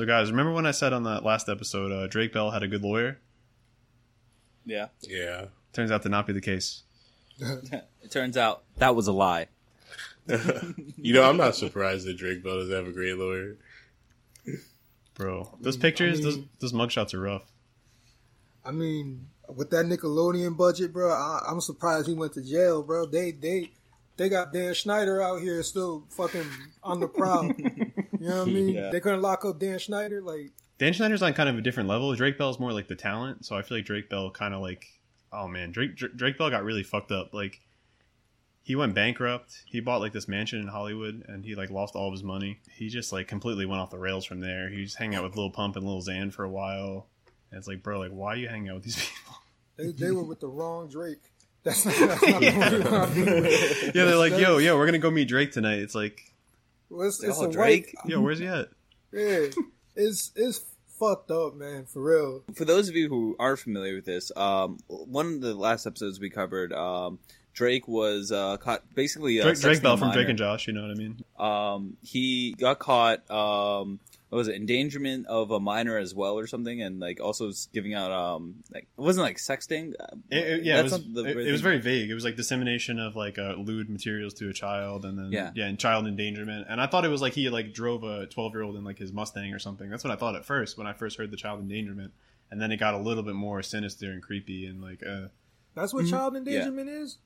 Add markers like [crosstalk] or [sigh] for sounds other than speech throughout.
So, guys, remember when I said on the last episode uh, Drake Bell had a good lawyer? Yeah. Yeah. Turns out to not be the case. [laughs] It turns out that was a lie. [laughs] You know, I'm not surprised that Drake Bell doesn't have a great lawyer. Bro, those pictures, mean- those those mugshots are rough. I mean, with that Nickelodeon budget, bro, I, I'm surprised he went to jail, bro. They they they got Dan Schneider out here still fucking on the prowl. [laughs] you know what I [laughs] mean? Yeah. They couldn't lock up Dan Schneider, like. Dan Schneider's on kind of a different level. Drake Bell's more like the talent, so I feel like Drake Bell kind of like, oh man, Drake Drake Bell got really fucked up. Like, he went bankrupt. He bought like this mansion in Hollywood, and he like lost all of his money. He just like completely went off the rails from there. He was hanging out with Lil Pump and Lil Xan for a while. And it's like, bro, like, why are you hanging out with these people? [laughs] They, they were with the wrong Drake. That's not, that's not [laughs] the one you want to be with. yeah, they're like, yo, yo, we're gonna go meet Drake tonight. It's like, it's, it's a Drake? white. yo, where's he at? [laughs] Yeah, it's it's fucked up, man. For real. For those of you who aren't familiar with this, um, one of the last episodes we covered, um, Drake was uh, caught basically uh, Drake, Drake Bell a from Drake and Josh. You know what I mean? Um, he got caught. Um, what was it? Endangerment of a minor as well, or something, and like also giving out. Um, like it wasn't like sexting. Uh, It, it- yeah, it was, the it, it was very vague. It was like dissemination of like uh, lewd materials to a child, and then Yeah. yeah, and child endangerment. And I thought it was like he like drove a twelve year old in like his Mustang or something. That's what I thought at first when I first heard the child endangerment. And then it got a little bit more sinister and creepy and like uh. That's what child endangerment is.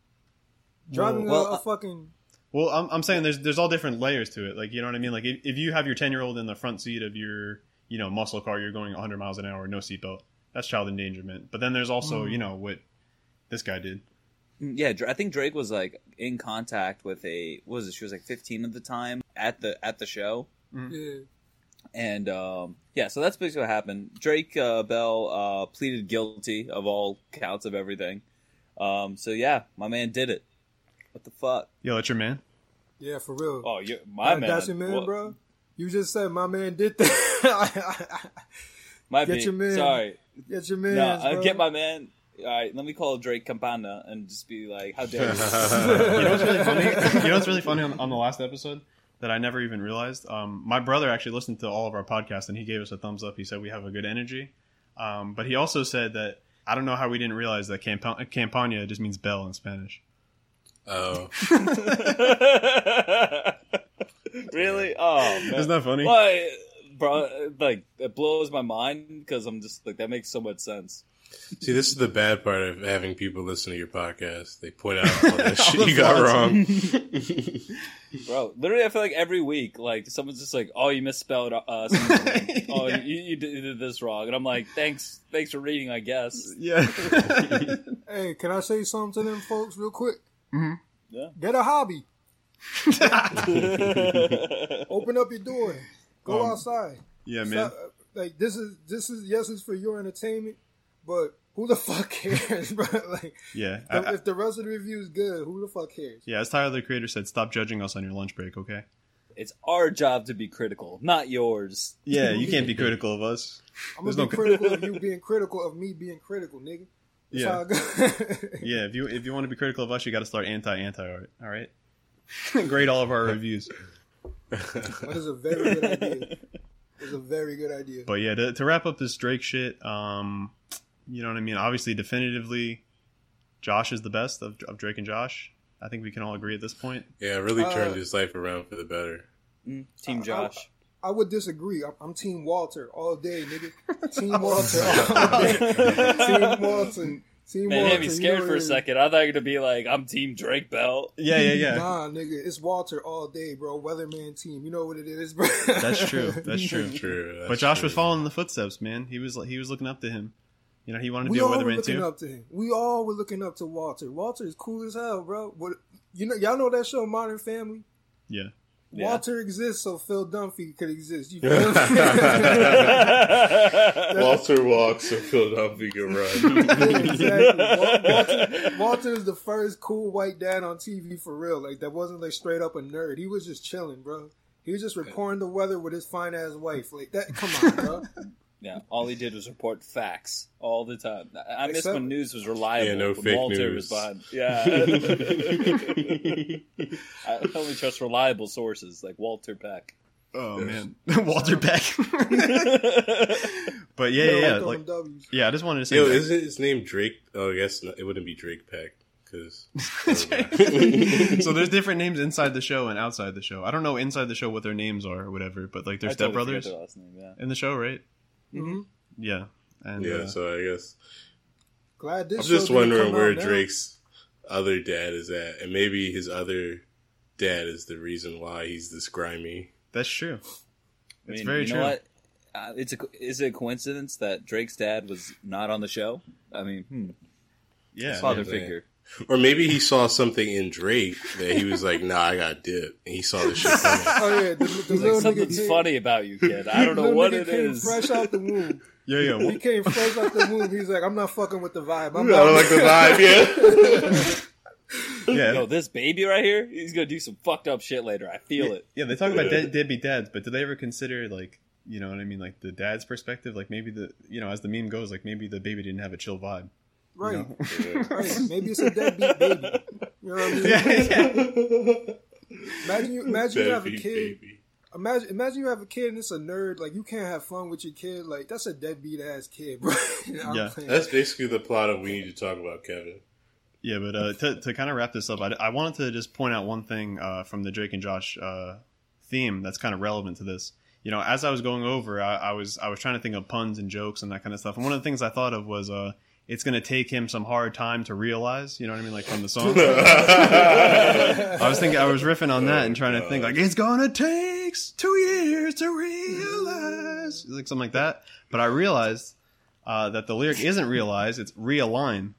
Driving well, a, uh, a fucking. Well, I'm, I'm saying there's there's all different layers to it. Like you know what I mean. Like if, if you have your ten year old in the front seat of your you know muscle car, you're going 100 miles an hour, no seatbelt. That's child endangerment. But then there's also you know what this guy did. Yeah, I think Drake was like in contact with a what was it? She was like 15 at the time at the at the show, Yeah. and um, yeah, so that's basically what happened. Drake uh, Bell uh, pleaded guilty of all counts of everything. Um, so yeah, my man did it. What the fuck? Yo, that's your man. Yeah, for real. Oh, you my That- man. That's your man, What- bro. You just said my man did that. My [laughs] Get be- your man. Sorry, Get your man. no, I get my man. All right, let me call Drake Campana and just be like, "How dare you?" [laughs] you know what's really funny? [laughs] you know what's really funny on, on the last episode that I never even realized? Um, my brother actually listened to all of our podcasts and he gave us a thumbs up. He said we have a good energy, um, but he also said that I don't know how we didn't realize that campa- campana just means bell in Spanish. Oh, [laughs] really? Oh man, Isn't that funny? Why, bro? Like it blows my mind because I'm just like that makes so much sense. see, this is the bad part of having people listen to your podcast. They point out [laughs] all that All shit the you got flaws. wrong. [laughs] Bro, literally, I feel like every week, like someone's just like, "Oh, you misspelled. Uh, something. oh, you, you did you did this wrong," and I'm like, "Thanks, thanks for reading, I guess." Yeah. Hey, can I say something to them folks real quick? Mhm. Yeah. Get a hobby. [laughs] Open up your door. Go Um, outside. yeah, So, man. uh, like this is this is yes, it's for your entertainment, but who the fuck cares, [laughs] bro? Like Yeah. I- the- I- if the rest of the review is good, who the fuck cares? yeah, as Tyler the creator said, stop judging us on your lunch break, okay? it's our job to be critical, not yours. Yeah, you [laughs] can't be critical of us. I'm There's gonna no- be critical of you being critical of me being critical, nigga. That's Yeah. how I go. Yeah, if you if you want to be critical of us, you got to start anti anti art. All right. [laughs] Grade all of our reviews. That is a very good idea. [laughs] It's a very good idea. But yeah, to, to wrap up this Drake shit, um, you know what I mean. Obviously, definitively, Josh is the best of, of Drake and Josh. I think we can all agree at this point. yeah, really turned Uh, his life around for the better. Mm, Team I- Josh. I would disagree. I'm, I'm Team Walter all day, nigga. [laughs] Team Walter [laughs] all day. Team Walton. Team Man, you made me scared know for a second. I thought you were gonna be like, "I'm Team Drake Bell." Yeah, yeah, yeah. Nah, nigga, it's Walter all day, bro. Weatherman team. You know what it is, bro. That's true. That's true. [laughs] True. that's But Josh true. was following in the footsteps, man. He was he was looking up to him. You know, he wanted to We be a all were weatherman looking too. up to him. We all were looking up to Walter. Walter is cool as hell, bro. What you know? Y'all know that show Modern Family. Yeah. Yeah. Walter exists, so Phil Dunphy could exist. You [laughs] me? [laughs] Walter walks so Phil Dunphy can run. [laughs] exactly. Walter, Walter is the first cool white dad on TV for real. Like that wasn't like straight up a nerd. He was just chilling, bro. He was just reporting the weather with his fine ass wife. Like that. Come on, bro. Yeah, all he did was report facts all the time. I I miss when news was reliable. Yeah, no when fake Walter news. was behind. [laughs] Yeah, [laughs] I only trust reliable sources like Walter Peck. Oh man, [laughs] Walter Peck. but yeah, yeah, yeah. Like, yeah. I just wanted to say. Yo, that- is it his name Drake? Oh, I guess not, it wouldn't be Drake Peck because. so there's different names inside the show and outside the show. I don't know inside the show what their names are or whatever, but like they're I totally stepbrothers forget their last name, yeah. in the show, right? Hmm Yeah, and yeah, uh, so I guess Glad this. I'm just wondering where out now. Drake's other dad is at, and maybe his other dad is the reason why he's this grimy. that's true. I It's mean, very you true. know what? Uh, it's a, is it a coincidence that Drake's dad was not on the show? I mean, hmm, Yeah, father yeah. figure. Or maybe he saw something in Drake that he was like, "Nah, I got dip," and he saw the shit coming. Oh yeah, the, the Like, something's came, funny about you, kid. I don't know what nigga it came is. Fresh out the womb. [laughs] yeah, yeah. He came fresh out the womb. He's like, I'm not fucking with the vibe. I'm I don't like the vibe. Yeah. [laughs] yeah, Yo, this baby right here, he's gonna do some fucked up shit later. I feel it. yeah. They talk about dead, deadbeat dads, but do they ever consider like you know what I mean, like the dad's perspective? Like maybe the you know as the meme goes, like maybe the baby didn't have a chill vibe. Right, You know? [laughs] right. Maybe it's a deadbeat baby. You know what I mean? [laughs] yeah, yeah. Imagine you, imagine you have a kid. baby. Imagine, imagine you have a kid and it's a nerd. Like you can't have fun with your kid. Like that's a deadbeat ass kid, [laughs] bro. I'm Yeah. That's basically the plot of we need to talk about Kevin. Yeah, but uh, to to kind of wrap this up, I, I wanted to just point out one thing uh, from the Drake and Josh uh, theme that's kind of relevant to this. You know, as I was going over, I, I was I was trying to think of puns and jokes and that kind of stuff. And one of the things I thought of was, uh, it's going to take him some hard time to realize. You know what I mean, like from the song. [laughs] I was thinking, I was riffing on that and trying to think like it's gonna take two years to realize, like something like that. But I realized uh, that the lyric isn't realize; it's realign.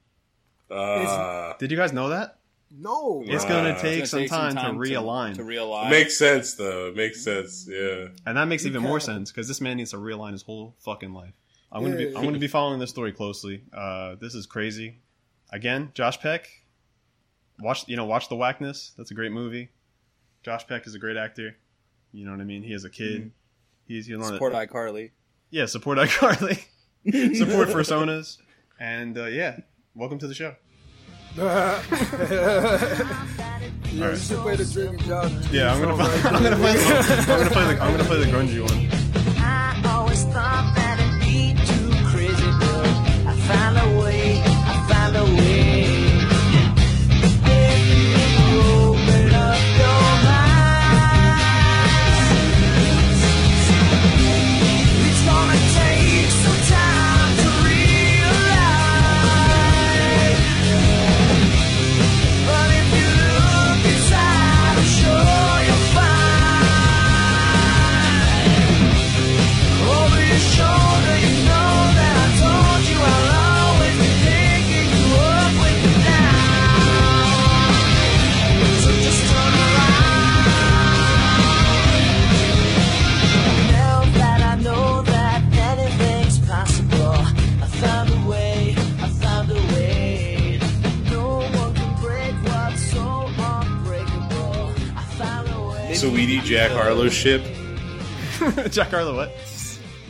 Uh, Did you guys know that? no, It's gonna It's take, It's some, gonna take time to realign, To realign. makes sense though. It makes sense. Yeah. and that makes even more sense because this man needs to realign his whole fucking life. I'm gonna be I'm gonna be following this story closely. Uh, this is crazy. Again, Josh Peck. Watch you know watch the Wackness. That's a great movie. Josh Peck is a great actor. You know what I mean. He is a kid. He's you know Support iCarly. yeah support iCarly. [laughs] support personas and uh, yeah. Welcome to the show. [laughs] yeah, you Alright. should play the Drake and Josh. Yeah, I'm gonna song play, [laughs] I'm gonna there. the, I'm gonna play the I'm gonna play the grungy one. Found a way. Saweetie Jack Harlow ship [laughs] Jack Harlow, what?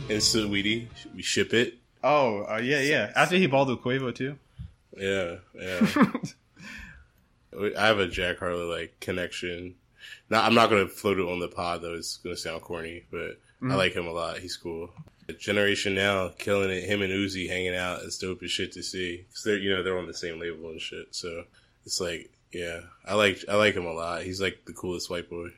and Saweetie, we ship it. Oh, uh, yeah, yeah. After he balled with Quavo too. Yeah, yeah. [laughs] I have a Jack Harlow like connection. Now I'm not gonna float it on the pod though. It's gonna sound corny, but I like him a lot. He's cool. Generation now killing it. Him and Uzi hanging out. It's dope as shit to see because they're you know they're on the same label and shit. So it's like yeah, I like I like him a lot. He's like the coolest white boy.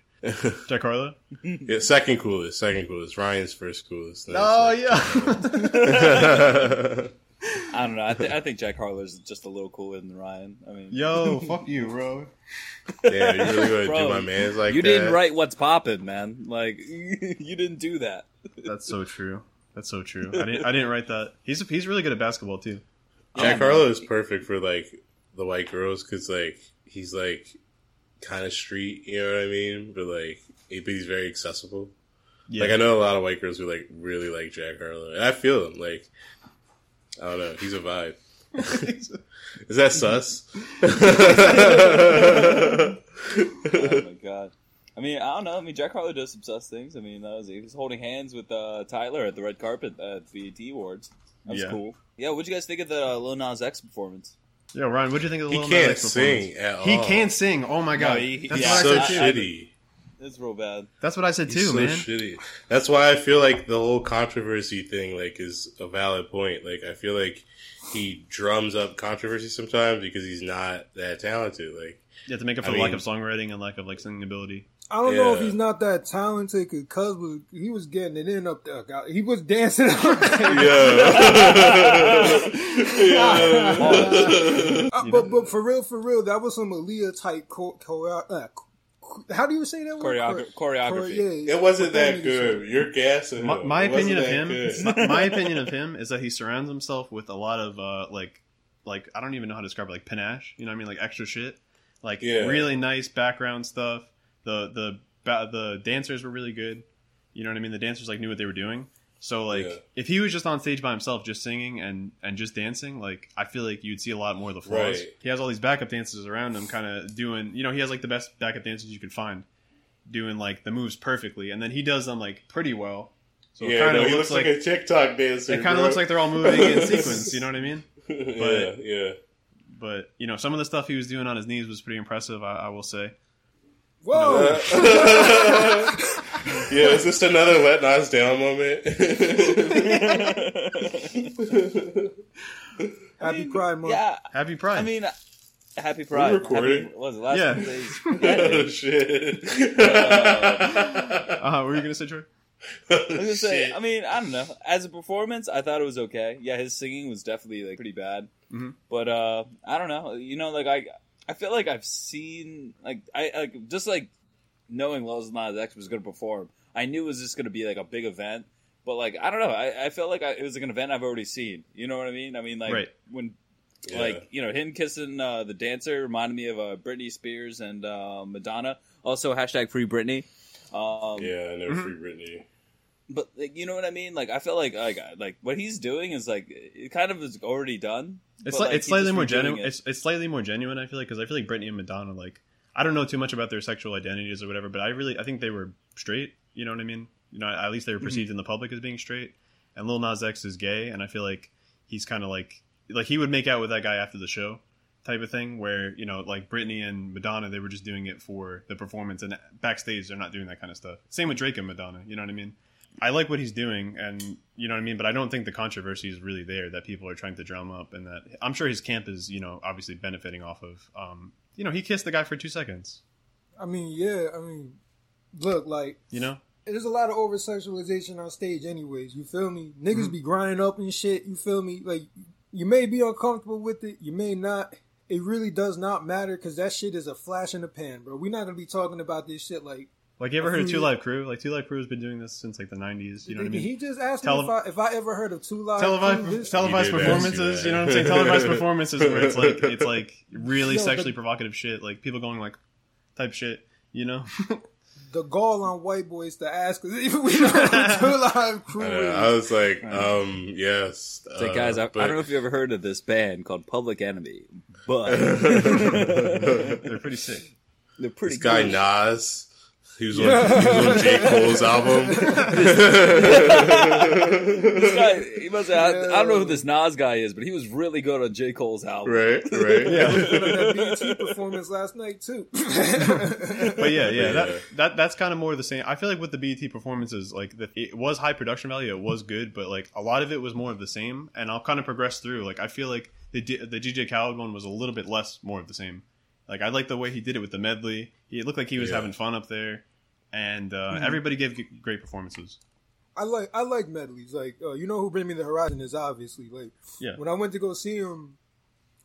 Jack Harlow. [laughs] yeah, second coolest, second coolest. Ryan's first coolest. Then Oh it's yeah. [laughs] [laughs] I don't know. I, th- I think Jack Harlow's just a little cooler than Ryan. I mean, Yo, fuck you, bro. Damn, you really gonna do my man's like you that? didn't write what's popping, man. Like you didn't do that. That's so true. That's so true. I didn't. I didn't write that. He's he's really good at basketball too. Jack Harlow is perfect for like the white girls because like he's like kind of street, you know what I mean? But like, but he's very accessible. Yeah. Like I know a lot of white girls who like really like Jack Harlow, and I feel him. Like I don't know, he's a vibe. [laughs] Is that sus? oh my god. I mean, I don't know. I mean, Jack Harlow does some sus things. I mean, that was he was holding hands with uh, Tyler at the red carpet at the BET Awards. That was Yeah. cool. Yeah, what'd you guys think of the uh, Lil Nas X performance? Yo, Ryan, what'd you think of the he Lil Nas can't X performance? sing at all. He can't sing. Oh my god, he- that's yeah, what I said too. shitty. It's real bad. That's what I said He's too, so man. shitty. That's why I feel like the whole controversy thing like is a valid point. Like I feel like he drums up controversy sometimes because he's not that talented. Like You have to make up I for the lack mean- of songwriting and lack of like singing ability. I don't know if he's not that talented because he was getting it in up there. He was dancing up [laughs] there. yeah. [laughs] Uh, but but for real, for real, that was some Aaliyah type co- co- uh, How do you say that word? Choreogra- Chore- choreography. yeah, It wasn't that good. said. You're gassing. My, my opinion of him, my, my [laughs] opinion of him is that he surrounds himself with a lot of uh, like, like I don't even know how to describe it, like panache. You know what I mean? Like extra shit, like Yeah. really nice background stuff. The the the dancers were really good. You know what I mean? The dancers like knew what they were doing. So like, Yeah. if he was just on stage by himself, just singing and and just dancing, like I feel like you'd see a lot more of the flaws. Right. He has all these backup dancers around him, kind of doing. You know, he has like the best backup dancers you could find, doing like the moves perfectly, and then he does them like pretty well. So it yeah, kind of he looks looks like, like a TikTok dancer. it kind of looks like they're all moving in [laughs] sequence. You know what I mean? [laughs] yeah, yeah. But you know, some of the stuff he was doing on his knees was pretty impressive. I, I will say. Whoa! yeah, [laughs] is this another let Nas down moment? [laughs] Happy Pride Month. Yeah, Happy Pride. I mean, uh, happy Pride. recording? Happy, what was it last Yeah. days? [laughs] oh shit! uh, what were you gonna say, Troy? I was gonna say, I mean, I don't know. As a performance, I thought it was okay. Yeah, his singing was definitely like pretty bad. Mhm. But uh I don't know. You know, like I, I feel like I've seen like I like just like knowing Lil Nas X was gonna perform. I knew it was just gonna be like a big event. But like I don't know. I, I felt like I, it was like an event I've already seen. You know what I mean? I mean, like Right. when Yeah. like you know him kissing uh, the dancer reminded me of uh, Britney Spears and uh, Madonna. Also hashtag Free Britney. Um, yeah, no Mhm. free Britney. but like, you know what I mean? Like I feel like like like what he's doing is like it kind of is already done. It's like, it's slightly more genuine. it. It's, it's slightly more genuine. I feel like because I feel like Britney and Madonna, like I don't know too much about their sexual identities or whatever, but I really I think they were straight. You know what I mean? You know, at least they were perceived in the public as being straight. And Lil Nas X is gay, and I feel like he's kind of like like he would make out with that guy after the show, type of thing. Where you know, like Britney and Madonna, they were just doing it for the performance, and backstage they're not doing that kind of stuff. Same with Drake and Madonna. You know what I mean? I like what he's doing, and you know what I mean. But I don't think the controversy is really there that people are trying to drum up, and that I'm sure his camp is, you know, obviously benefiting off of. Um, you know, he kissed the guy for two seconds. I mean, yeah. I mean, look, like You know, there's a lot of over sexualization on stage, anyways. You feel me? Niggas Mm-hmm. be grinding up and shit. You feel me? Like you may be uncomfortable with it, you may not. It really does not matter because that shit is a flash in the pan, bro. We're not gonna be talking about this shit like. Like you ever heard of. Two Live Crew? Like Two Live Crew has been doing this since like the '90s. You know what I mean? He just asked Tele- me if I, if I ever heard of Two Live Crew. televised His- televised He did ask performances. You know what I'm saying? Televised [laughs] performances where it's like it's like really Yo, sexually but- provocative shit, like people going like type shit. You know? [laughs] the gall on white boys to ask us if we [laughs] know Two Live Crew I. I was like, um, yes. It's like, uh, guys, I, I don't know if you ever heard of this band called Public Enemy, but They're pretty sick. they're pretty This guy good. Nas, he was on, he was on J. Cole's album. This guy, he must have, I, I don't know who this Nas guy is, but he was really good on J. Cole's album. right, right. Yeah. that [laughs] BET performance last night too. [laughs] But yeah, yeah, Yeah. that that that's kind of more the same. I feel like with the BET performances, like the, it was high production value, it was good, but like a lot of it was more of the same. And I'll kind of progress through. Like I feel like the the DJ Khaled one was a little bit less, more of the same. Like I like the way he did it with the medley. He looked like he was Yeah. having fun up there, and uh, Mm-hmm. everybody gave g- great performances. I like I like medleys. Like uh, you know who Bring Me the Horizon is obviously. Like Yeah. when I went to go see him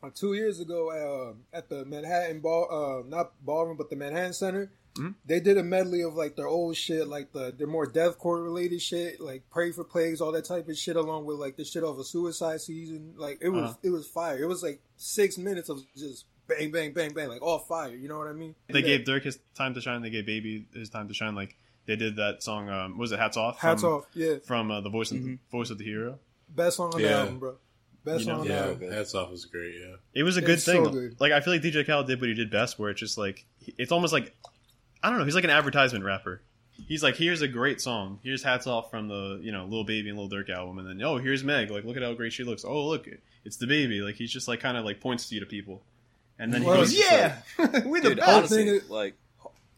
uh, two years ago uh, at the Manhattan ball, uh, not ballroom, but the Manhattan Center. Mhm. They did a medley of like their old shit, like the their more deathcore related shit, like Pray for Plagues, all that type of shit, along with like the shit of a Suicide Season. Like it was Uh-huh. it was fire. It was like six minutes of just bang bang bang bang, like all fire. You know what I mean? They Yeah. gave Durk his time to shine. They gave Baby his time to shine. Like they did that song. Um, was it Hats Off? hats from, off. Yeah, from uh, the voice of Mhm. voice of the hero. best song on the album, bro. Best You know, song on the album. Hats Off was great, yeah. It was a It's good so thing. good. Like I feel like DJ Khaled did what he did best, where it's just like it's almost like I don't know. He's like an advertisement rapper. He's like, here's a great song. Here's hats off from the you know Lil Baby and Lil Durk album, and then oh here's Meg. Like look at how great she looks. Oh look, it's the baby. Like he's just like kind of like points to you to people, and then he Well, goes, it's yeah, [laughs] we're the Dude, best. honestly, thing is- like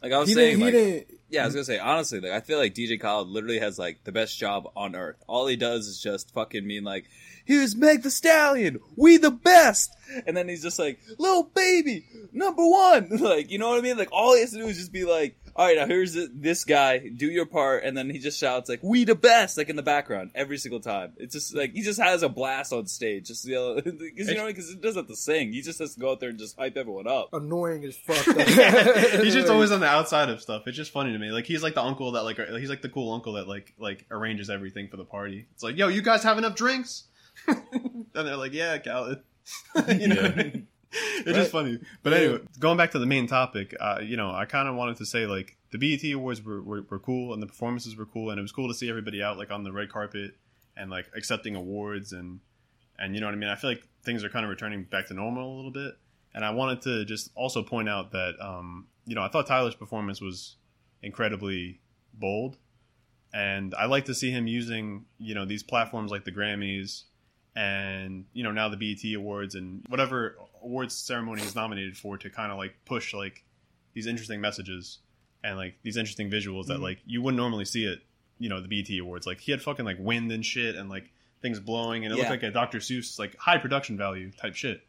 Like I was He saying, didn't. He like, didn't. yeah, I was gonna say honestly, like I feel like DJ Khaled literally has like the best job on earth. All he does is just fucking mean like, "Here's Meg the Stallion, we the best," and then he's just like, "Little baby, number one," [laughs] like you know what I mean? Like all he has to do is just be like, "All right, now here's th- this guy, do your part," and then he just shouts like, "We the best," like in the background every single time. It's just like he just has a blast on stage, just you know, [laughs] because you know because he doesn't have to sing, he just has to go out there and just hype everyone up. Annoying as fuck. [laughs] he's just always on the [laughs] outside of stuff. It's just funny to me. Like he's like the uncle that like he's like the cool uncle that like like arranges everything for the party. It's like, yo, you guys have enough drinks? and they're like, yeah, Khaled. you know, Yeah. [laughs] it's just funny. But Yeah. anyway, going back to the main topic, uh, you know, I kind of wanted to say like the BET awards were, were were cool and the performances were cool and it was cool to see everybody out like on the red carpet and like accepting awards and and you know what I mean. I feel like things are kind of returning back to normal a little bit. And I wanted to just also point out that, um, you know, I thought Tyler's performance was incredibly bold. And I like to see him using, you know, these platforms like the Grammys and, you know, now the BET Awards and whatever awards ceremony he's nominated for to kind of like push like these interesting messages and like these interesting visuals that Mhm. like you wouldn't normally see it, you know, the BET Awards. Like he had fucking like wind and shit and like things blowing and it Yeah. looked like a Dr. Seuss like high production value type shit.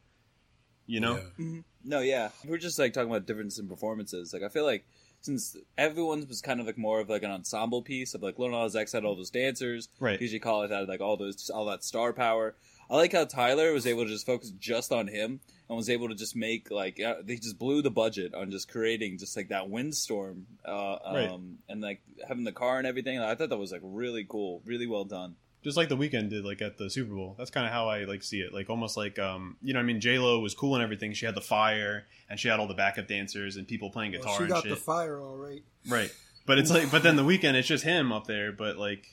You know? Yeah. No, yeah. We're just like talking about difference in performances. Like I feel like since everyone was kind of like more of like an ensemble piece of like Lil Nas X had all those dancers, Right. DJ Khaled had like all those all that star power. I like how Tyler was able to just focus just on him and was able to just make like uh, they just blew the budget on just creating just like that windstorm, uh, Right. um, and like having the car and everything. I thought that was like really cool, really well done. just like the Weeknd did like at the Super Bowl. That's kind of how I like see it. Like almost like um, you know, I mean, J Lo was cool and everything. She had the fire and she had all the backup dancers and people playing Well, guitar she and got shit. the fire all right. right. But it's like, but then the Weeknd, it's just him up there. But like,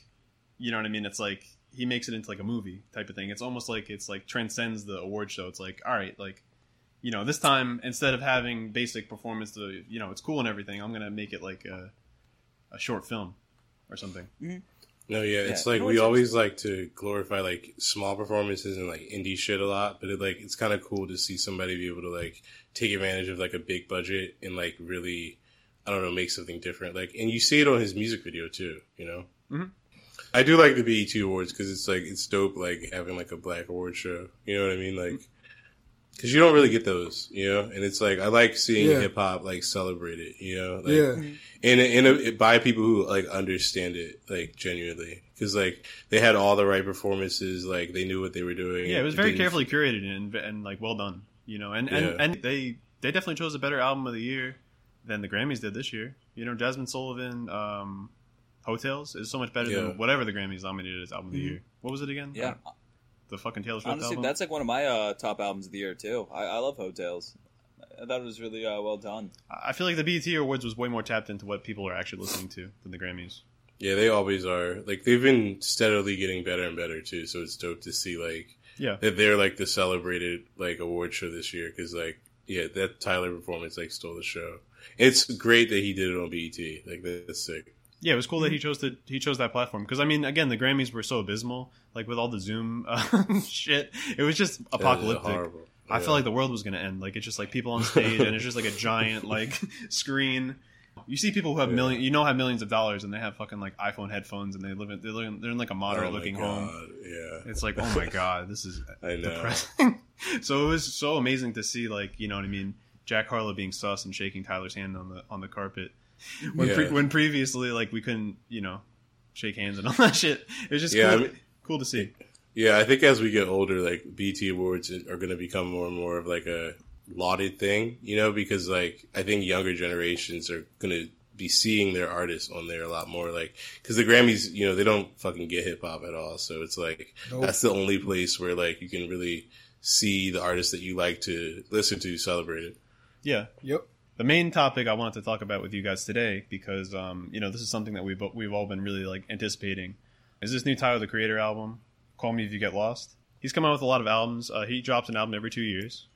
you know what I mean? It's like he makes it into like a movie type of thing. It's almost like it's like transcends the award show. It's like, all right, like. You know, this time instead of having basic performance, to you know, it's cool and everything. I'm gonna make it like a, a short film or something. No, yeah, it's Yeah. like we always like to glorify like small performances and like indie shit a lot, but it like it's kind of cool to see somebody be able to like take advantage of like a big budget and like really, I don't know, make something different. Like, and you see it on his music video too, you know. Mhm. I do like the BET awards because it's like it's dope, like having like a black award show. You know what I mean? Like, because you don't really get those, you know. And it's like I like seeing Yeah. hip hop like celebrated, you know. Like, yeah, and and it, by people who like understand it like genuinely because like they had all the right performances like they knew what they were doing Yeah, it was very didn't- carefully curated and, and like well done. You know, and, Yeah. and and they they definitely chose a better album of the year than the Grammys did this year. You know, Jazmine Sullivan, um, Heaux Tales is so much better Yeah. than whatever the Grammys nominated as album of the Mhm. year. What was it again? Yeah, the fucking Taylor Swift honestly, album. that's like one of my uh, top albums of the year too. I, I love Heaux Tales. I thought it was really uh, well done. I feel like the BET Awards was way more tapped into what people are actually listening to than the Grammys. yeah they always are like they've been steadily getting better and better too so it's dope to see like Yeah, that they're like the celebrated like award show this year because like yeah that Tyler performance like stole the show it's great that he did it on BET like that's sick yeah, it was cool that he chose to he chose that platform because I mean, again, the Grammys were so abysmal, like with all the Zoom uh, [laughs] shit. It was just was apocalyptic. horrible. I Yeah. felt like the world was going to end. Like it's just like people on stage, and it's just like a giant [laughs] like screen. You see people who have Yeah. million, you know, have millions of dollars, and they have fucking like iPhone headphones, and they live in they're, living, they're in like a Oh moderate my looking God, home. yeah It's like, oh my god, this is [laughs] I know depressing. so it was so amazing to see, like, you know what I mean, Jack Harlow being sus and shaking Tyler's hand on the on the carpet [laughs] when pre- when previously like we couldn't, you know, shake hands and all that shit. It was just Yeah, cool, I mean- cool to see. Yeah, I think as we get older, like BET awards are going to become more and more of like a lauded thing, you know, because like I think younger generations are going to be seeing their artists on there a lot more, like because the Grammys, you know, they don't fucking get hip hop at all, so it's like Nope. that's the only place where like you can really see the artists that you like to listen to celebrated. Yeah. Yep. The main topic I wanted to talk about with you guys today, because um, you know this is something that we've we've all been really like anticipating, is this new Tyler the Creator album, "Call Me If You Get Lost." He's come out with a lot of albums. Uh, he drops an album every two years,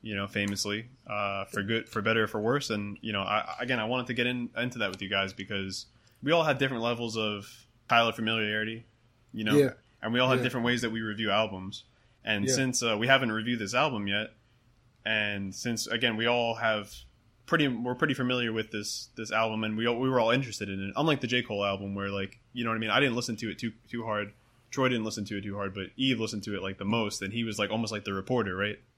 you know, famously, uh, for good, for better, for worse. And you know, I, again, I wanted to get in, into that with you guys because we all have different levels of Tyler familiarity, you know, Yeah. and we all have Yeah. different ways that we review albums. And Yeah. since uh, we haven't reviewed this album yet, and since again we all have pretty we're pretty familiar with this this album, and we we were all interested in it. Unlike the J Cole album, where like you know what I mean. I didn't listen to it too too hard. Troy didn't listen to it too hard, but Ibe listened to it like the most, and he was like almost like the reporter, right? [laughs]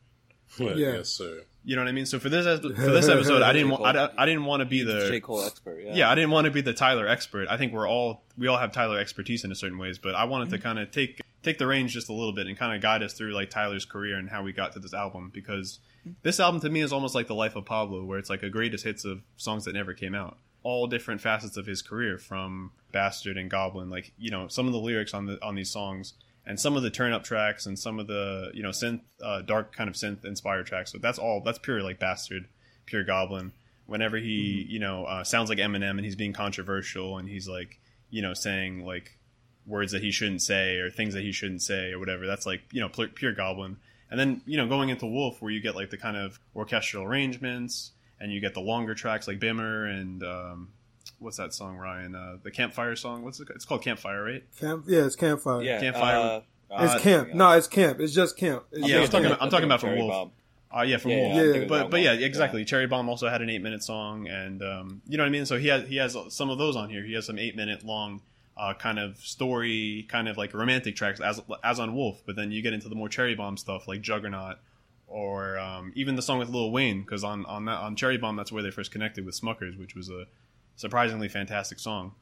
Yeah. Yeah. Yes, sir. You know what I mean? So for this for this episode, I didn't J. wa- Cole. I, I didn't want to be the J Cole expert. Yeah. yeah, I didn't want to be the Tyler expert. I think we're all we all have Tyler expertise in a certain ways, but I wanted to mm-hmm. kind of take take the reins just a little bit and kind of guide us through like Tyler's career and how we got to this album because this album to me is almost like the life of Pablo, where it's like a greatest hits of songs that never came out. All different facets of his career, from Bastard and Goblin, like you know some of the lyrics on the on these songs and some of the turn up tracks and some of the you know synth uh, dark kind of synth inspired tracks. So that's all that's pure like Bastard, pure Goblin. Whenever he you know uh, sounds like Eminem and he's being controversial and he's like you know saying like words that he shouldn't say or things that he shouldn't say or whatever. That's like you know pure, pure Goblin. And then you know going into Wolf where you get like the kind of orchestral arrangements and you get the longer tracks like Bimmer and um, what's that song Ryan uh, the campfire song what's it called? it's called Campfire right Camp, yeah, it's campfire. Yeah. Campfire. Uh, it's uh, camp. No, it's camp. It's just camp. It's Yeah, I'm just talking about- I'm talking about from Wolf. Bomb. Uh, yeah, from Yeah, Wolf. yeah, Yeah. But but yeah, Wolf. exactly. Cherry Bomb also had an eight minute song, and um, you know what I mean. So he has he has some of those on here. He has some eight minute long uh, kind of story, kind of like romantic tracks as as on Wolf. But then you get into the more Cherry Bomb stuff like Juggernaut, or um, even the song with Lil Wayne, because on on that on Cherry Bomb that's where they first connected with Smuckers, which was a surprisingly fantastic song.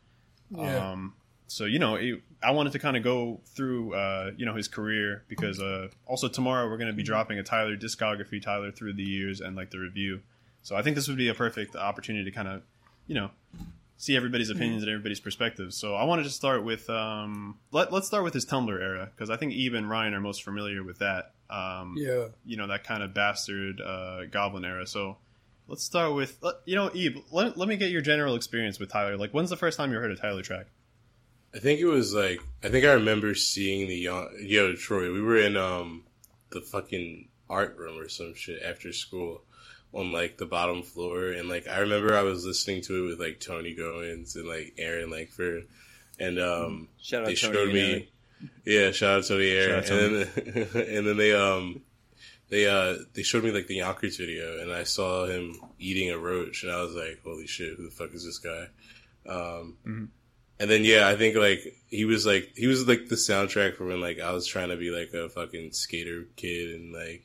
Yeah. Um, so you know, it, I wanted to kind of go through uh, you know his career because uh, also tomorrow we're going to be dropping a Tyler discography, Tyler through the years, and like the review. So I think this would be a perfect opportunity to kind of you know see everybody's opinions and everybody's perspectives. So I wanted to start with um, let let's start with his Tumblr era because I think Ibe and Ryan are most familiar with that. Um, yeah. you know that kind of bastard uh, goblin era. So let's start with you know Ibe. Let, let me get your general experience with Tyler. Like, when's the first time you heard a Tyler track? I think it was like I think I remember seeing the young yo Troy. We were in um the fucking art room or some shit after school on like the bottom floor, and like I remember I was listening to it with like Tony Goins and like Aaron Langford, and um Shout out they Tony showed and me. Aaron. Yeah, shout out to the air, Shout out and then [laughs] and then they um they uh they showed me like the Yonkers video, and I saw him eating a roach, and I was like, holy shit, who the fuck is this guy? Um, Mhm. and then yeah, I think like he was like he was like the soundtrack for when like I was trying to be like a fucking skater kid and like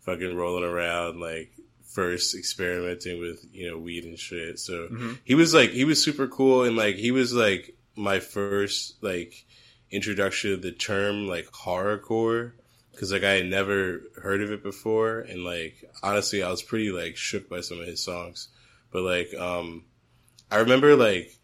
fucking rolling around like first experimenting with you know weed and shit. So Mhm. he was like he was super cool and like he was like my first like introduction to the term like horrorcore because like I had never heard of it before and like honestly I was pretty like shook by some of his songs but like um I remember like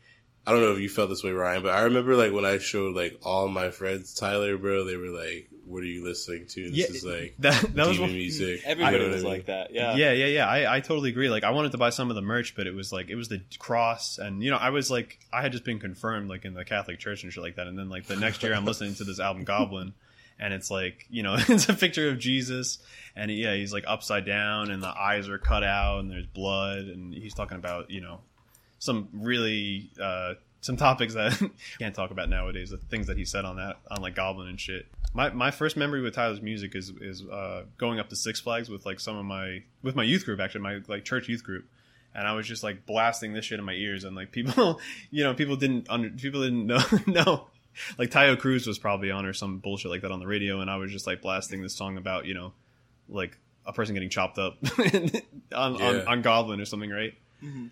I don't know if you felt this way Ryan but I remember like when I showed like all my friends Tyler bro they were like what are you listening to this Yeah, is like That that was demon one, music Everybody You know was I mean? like that. Yeah. yeah, yeah, yeah. I, I totally agree. Like, I wanted to buy some of the merch, but it was like it was the cross, and you know, I was like, I had just been confirmed like in the Catholic Church and shit like that, and then like the next year, I'm listening to this album Goblin, and it's like you know, [laughs] it's a picture of Jesus, and yeah, he's like upside down, and the eyes are cut out, and there's blood, and he's talking about you know, some really uh, some topics that [laughs] can't talk about nowadays. The things that he said on that on like Goblin and shit. My my first memory with Tyler's music is is uh, going up to Six Flags with like some of my with my youth group actually my like church youth group, and I was just like blasting this shit in my ears and like [laughs] people you know people didn't under people didn't know [laughs] know like Taio Cruz was probably on or some bullshit like that on the radio, and I was just like blasting this song about you know like a person getting chopped up on, on Yeah. on Goblin or something, right? Mhm.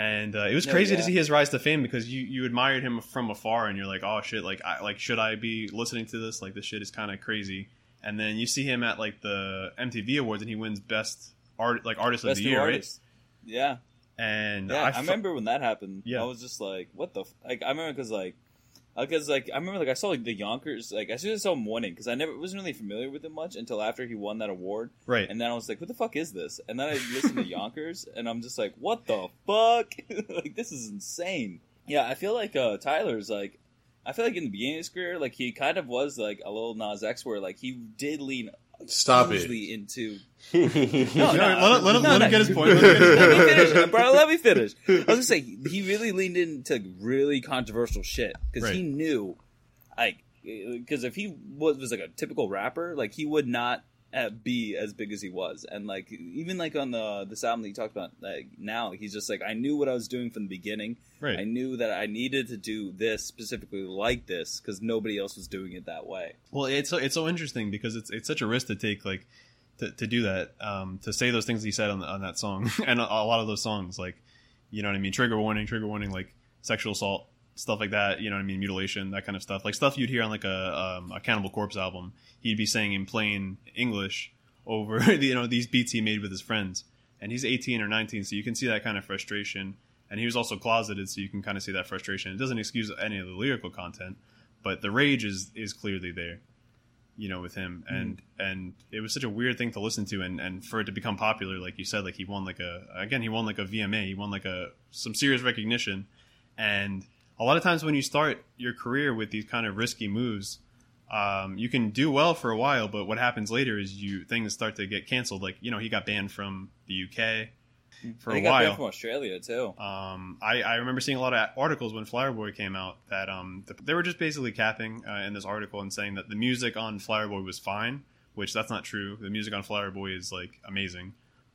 And uh, it was crazy to yeah. see his rise to fame because you, you admired him from afar and you're like, oh shit, like I like should I be listening to this? Like this shit is kind of crazy. And then you see him at like the MTV Awards and he wins best art like artist of the year, artist. Yeah. And Yeah. I, remember when that happened. Yeah. I was just like, what the? F-? Like, I remember because like. Because like I remember like I saw like the Yonkers like as soon as I saw him winning because I never wasn't really familiar with him much until after he won that award. Right. and then I was like what the fuck is this? And then I listened to [laughs] Yonkers and I'm just like what the fuck? [laughs] Like this is insane. Yeah I feel like uh Tyler's like I feel like in the beginning of his career like he kind of was like a little Nas X where like he did lean stop it into [laughs] no, No, let him, let him, No, let him no. get his point. Let him get his [laughs] let me finish, [laughs] bro. Let me finish. I was gonna say he he really leaned into really controversial shit because he knew, like, because if he was was like a typical rapper, like he would not uh, be as big as he was, and like even like on the this album that you talked about, like now he's just like I knew what I was doing from the beginning. Right. I knew that I needed to do this specifically like this because nobody else was doing it that way. Well, it's so, it's so interesting because it's it's such a risk to take, like to, to do that, um, to say those things he said on the, on that song, [laughs] and a, a lot of those songs, like you know what I mean, trigger warning, trigger warning, like sexual assault, stuff like that. You know what I mean, mutilation, that kind of stuff, like stuff you'd hear on like a um, a Cannibal Corpse album. He'd be saying in plain English over [laughs] you know these beats he made with his friends, and he's 18 or 19, so you can see that kind of frustration. And he was also closeted, so you can kind of see that frustration. It doesn't excuse any of the lyrical content, but the rage is is clearly there you know with him and and it was such a weird thing to listen to and and for it to become popular like you said like he won like a again he won like a VMA he won like a some serious recognition and a lot of times when you start your career with these kind of risky moves um, you can do well for a while but what happens later is you things start to get canceled like you know he got banned from the UK for a got while banned from Australia too. um, I, I remember seeing a lot of articles when Flower Boy came out that um, th- they were just basically capping uh, in this article and saying that the music on Flower Boy was fine, which that's not true. The music on Flower Boy is like amazing,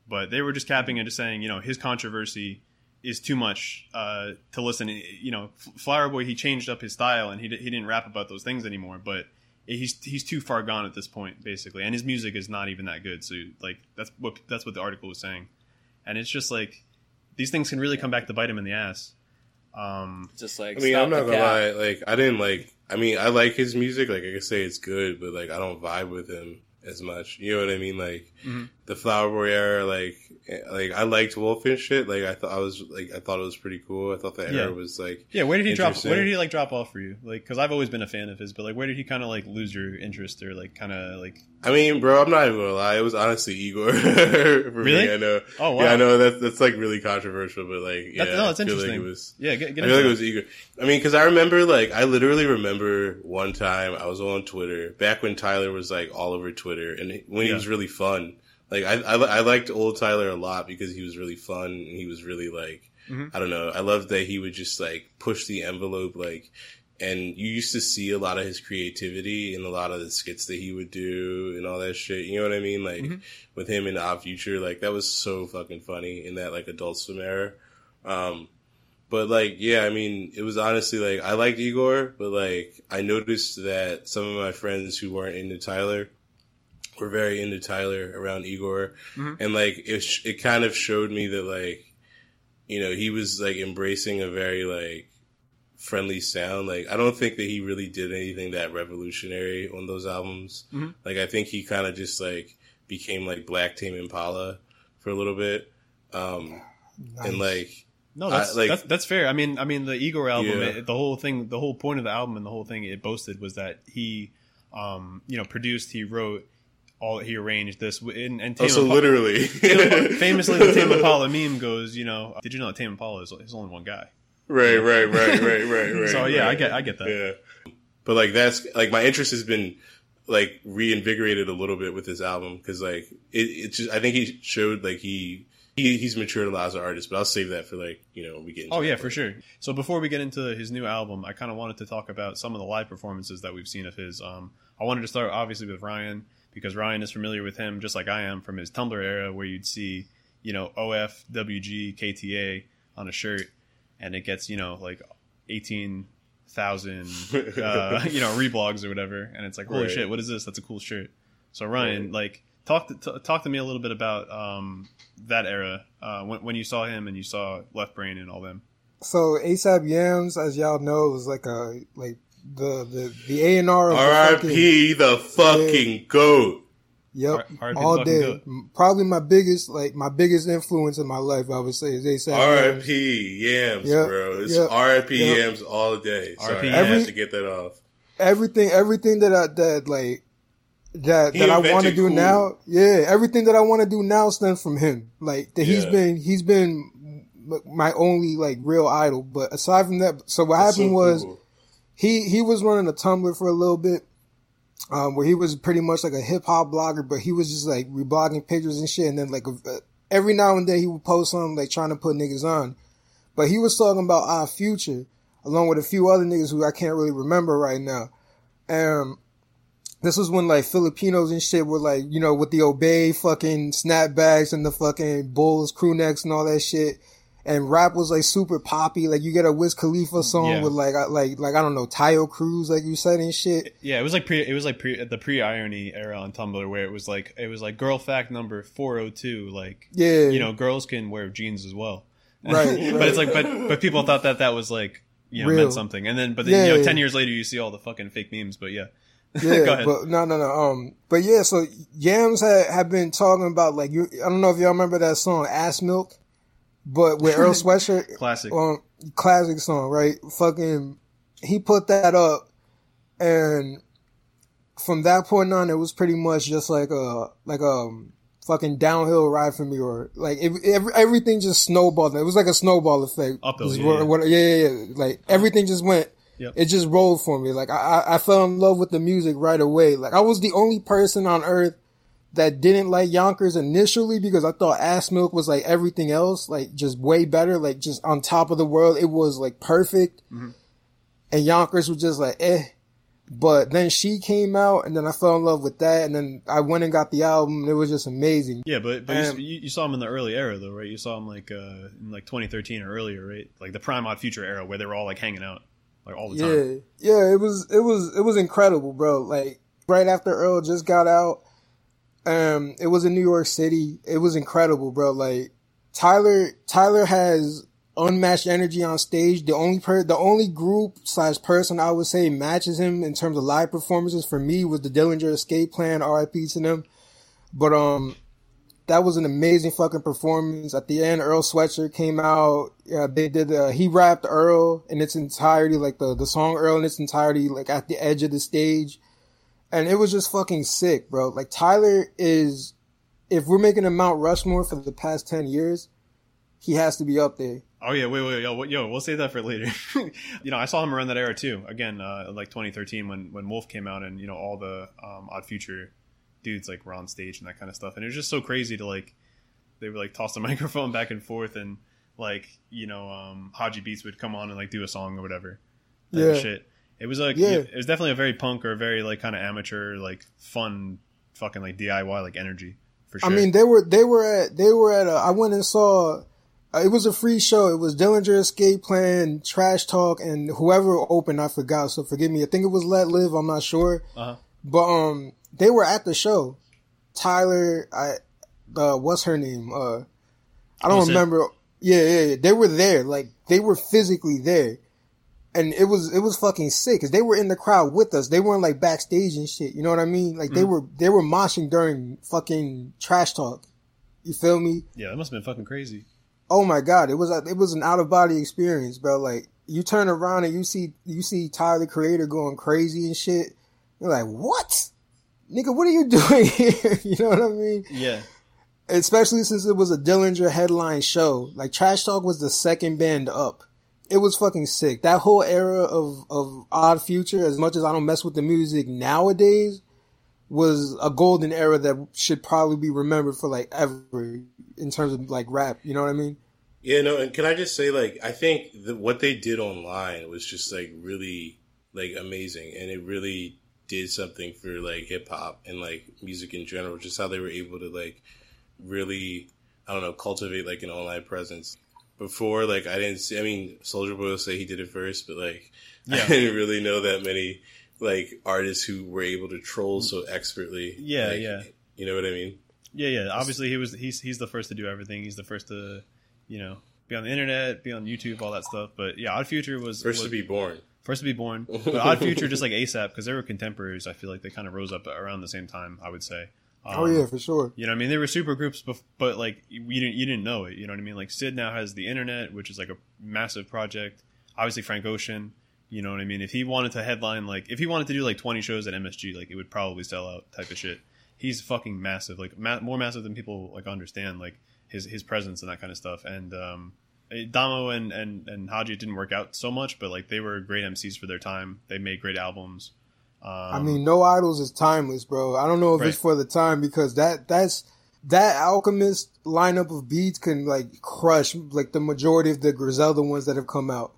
but they were just capping and just saying, you know, his controversy is too much uh, to listen. You know, Flower Boy he changed up his style and he di- he didn't rap about those things anymore, but he's he's too far gone at this point basically, and his music is not even that good. So like that's what that's what the article was saying, and it's just like these things can really come back to bite him in the ass. Um, Just like I mean, I'm not gonna cap. lie. Like, I didn't like. I mean, I like his music. Like, I can say it's good, but like, I don't vibe with him as much. You know what I mean? Like, Mhm. The Flower Boy era. Like, eh, like I liked Wolf and shit. Like, I thought I was like, I thought it was pretty cool. I thought that Yeah. era was like. yeah, where did he drop? Interesting. Where did he like drop off for you? Like, because I've always been a fan of his, but like, where did he kind of like lose your interest or like kind of like? I mean, bro, I'm not even gonna lie. It was honestly Igor. [laughs] for Really? Me. I know. Oh wow, Yeah, I know that's that's like really controversial, but like, yeah, That- no, it's I feel like interesting. it was. Yeah, get, get I feel like it was Igor. I mean, because I remember, like, I literally remember one time I was on Twitter back when Tyler was like all over Twitter, and he- when he was really fun. Like, I, I I liked old Tyler a lot because he was really fun and he was really like, Mhm. I don't know. I loved that he would just like push the envelope, like, and you used to see a lot of his creativity in a lot of the skits that he would do and all that shit. You know what I mean? Like Mhm. with him in Odd Future, like that was so fucking funny in that like Adult Swim era. Um, but like, yeah, I mean, it was honestly like I liked Igor, but like I noticed that some of my friends who weren't into Tyler were very into Tyler around Igor, Mhm. and like it sh- it kind of showed me that like you know he was like embracing a very like friendly sound. Like I don't think that he really did anything that revolutionary on those albums. Mhm. Like I think he kind of just like became like Black Tame Impala for a little bit. Um, and like No, that's, I, like- that's that's fair. I mean, I mean, the Igor album, Yeah. it, the whole thing, the whole point of the album, and the whole thing it boasted was that he, um, you know, produced, he wrote, all he arranged this, and, and Tame also Impala- literally [laughs] famously, the Tame Impala meme goes, you know, did you know that Tame Impala is, is only one guy? right, right, right, right, right, right. [laughs] So yeah, right. I get, I get that. Yeah. But like that's like my interest has been like reinvigorated a little bit with this album because like it, it's just I think he showed like he, he he's matured a lot as an artist. But I'll save that for like you know we get. Oh yeah, part. for sure. So before we get into his new album, I kind of wanted to talk about some of the live performances that we've seen of his. Um, I wanted to start obviously with Ryan because Ryan is familiar with him just like I am from his Tumblr era, where you'd see you know OF WG KTA on a shirt, and it gets you know like eighteen thousand [laughs] uh, you know reblogs or whatever, and it's like holy Right. shit, what is this? That's a cool shirt. So Ryan, Right. like talk to, t- talk to me a little bit about um, that era uh, when, when you saw him and you saw Left Brain and all them. So ASAP Yams, as y'all know, was like a like the the the A and R of the fucking- R.I.P. the goat. Yep, R- R.I.P. the all day. goat. Probably my biggest like my biggest influence in my life. I would say is ASAP. R.I.P. Yams, Yep, bro. It's yep, R.I.P. yep. Yams all day. Sorry, R.I.P. I had to get that off. Everything, everything that I that like that He that I want to do cool. now. Yeah, everything that I want to do now stems from him. Like that he's been he's been my only like real idol. But aside from that, so what That's happened so was. cool. He he was running a Tumblr for a little bit, um, where he was pretty much like a hip hop blogger, but he was just like reblogging pictures and shit. And then like uh, every now and then he would post something like trying to put niggas on, but he was talking about Odd Future along with a few other niggas who I can't really remember right now. Um, this was when like Filipinos and shit were like, you know, with the obey fucking snapbacks and the fucking bulls, crew necks and all that shit. And rap was like super poppy. Like you get a Wiz Khalifa song Yeah. with like, like, like, I don't know, Taio Cruz, like you said and shit. Yeah, it was like pre. It was like pre the pre irony era on Tumblr where it was like it was like girl fact number four hundred two. Like Yeah. you know, girls can wear jeans as well. [laughs] Right, but it's like, but but people thought that that was like you know Real. meant something, and then but then Yeah, you know ten years later you see all the fucking fake memes. But yeah, [laughs] Yeah, but no, no, no. Um, but yeah, so Yams had, had been talking about like you. I don't know if y'all remember that song "Ass Milk," but with Earl [laughs] Sweatshirt, classic. um, classic song, right? Fucking, he put that up, and from that point on, it was pretty much just like a like a fucking downhill ride for me, or like it, every, everything just snowballed. It was like a snowball effect. Uphill, yeah, what- yeah. yeah, yeah. Like everything just went. Yep. It just rolled for me. Like I, I, I fell in love with the music right away. Like I was the only person on earth that didn't like Yonkers initially because I thought Ass Milk was like everything else, like just way better, like just on top of the world. It was like perfect. And Yonkers was just like, eh. But then she came out and then I fell in love with that. And then I went and got the album and it was just amazing. Yeah, but but Um, you, you saw him in the early era though, right? You saw him like uh in like 2013 or earlier, right? Like the Prime Odd Future era where they were all like hanging out like all the time. Yeah, yeah, it was it was it was incredible, bro. Like right after Earl just got out, um, it was in New York City. It was incredible, bro. Like Tyler Tyler has unmatched energy on stage. The only per the only group slash person I would say matches him in terms of live performances for me was the Dillinger Escape Plan. R.I.P. to them. But um, that was an amazing fucking performance. At the end, Earl Sweatshirt came out. Yeah, they did. Uh, he rapped Earl in its entirety, like the the song Earl in its entirety, like at the edge of the stage, and it was just fucking sick, bro. Like Tyler is, if we're making a Mount Rushmore for the past ten years, he has to be up there. Oh yeah, wait, wait, yo, yo, we'll save that for later. [laughs] you know, I saw him around that era too. Again, uh, like 2013 when when Wolf came out and you know all the um, Odd Future dudes like were on stage and that kind of stuff, and it was just so crazy to like they would like toss the [laughs] microphone back and forth and like you know um, Hodgy Beats would come on and like do a song or whatever. Yeah. shit. It was like Yeah. it was definitely a very punk or a very like kind of amateur like fun fucking like DIY like energy for sure. I mean, they were they were at they were at. A, I went and saw. uh, It was a free show. It was Dillinger Escape Plan, Trash Talk, and whoever opened, I forgot. So forgive me. I think it was Letlive. I'm not sure. uh-huh. But um, they were at the show. Tyler, I, uh, what's her name? Uh, I don't Was it- remember. Yeah, yeah, yeah, they were there. Like they were physically there, and it was it was fucking sick because they were in the crowd with us. They weren't like backstage and shit. You know what I mean? Like they Mm. were they were moshing during fucking trash talk. You feel me? yeah, that must have been fucking crazy. Oh my god, it was a, it was an out of body experience, bro. Like you turn around and you see you see Tyler the Creator going crazy and shit. You're like, what, nigga? What are you [laughs] doing here? [laughs] you know what I mean? Yeah. Especially since it was a Dillinger headline show. Like Trash Talk was the second band up. It was fucking sick. That whole era of of Odd Future, as much as I don't mess with the music nowadays, was a golden era that should probably be remembered for like ever in terms of like rap. You know what I mean? Yeah, no, and can I just say, like, I think that what they did online was just like really like amazing, and it really did something for like hip hop and like music in general. Just how they were able to like really, I don't know, cultivate like an online presence. Before, like, I didn't see. I mean, Soulja Boy will say he did it first, but like, [laughs] Yeah. I didn't really know that many like artists who were able to troll so expertly. Yeah, Like, yeah. You know what I mean? Yeah, yeah. Obviously, he was he's he's the first to do everything. He's the first to, you know, be on the internet, be on YouTube, all that stuff. But yeah, Odd Future was First was, to be born. first to be born. [laughs] But Odd Future, just like ASAP, because they were contemporaries. I feel like they kind of rose up around the same time. I would say. Um, oh yeah, for sure. You know, what I mean, they were super groups, bef- but like you didn't you didn't know it. You know what I mean? Like Syd now has the internet, which is like a massive project. Obviously, Frank Ocean. You know what I mean? If he wanted to headline, like if he wanted to do like twenty shows at MSG, like it would probably sell out type of shit. He's fucking massive, like ma- more massive than people like understand, like his his presence and that kind of stuff. And um, eh, Domo and and and Hodgy didn't work out so much, but like they were great MCs for their time. They made great albums. Um, I mean, No Idols is timeless, bro. I don't know if it's for the time because that that's that Alchemist lineup of beats can like crush like the majority of the Griselda ones that have come out.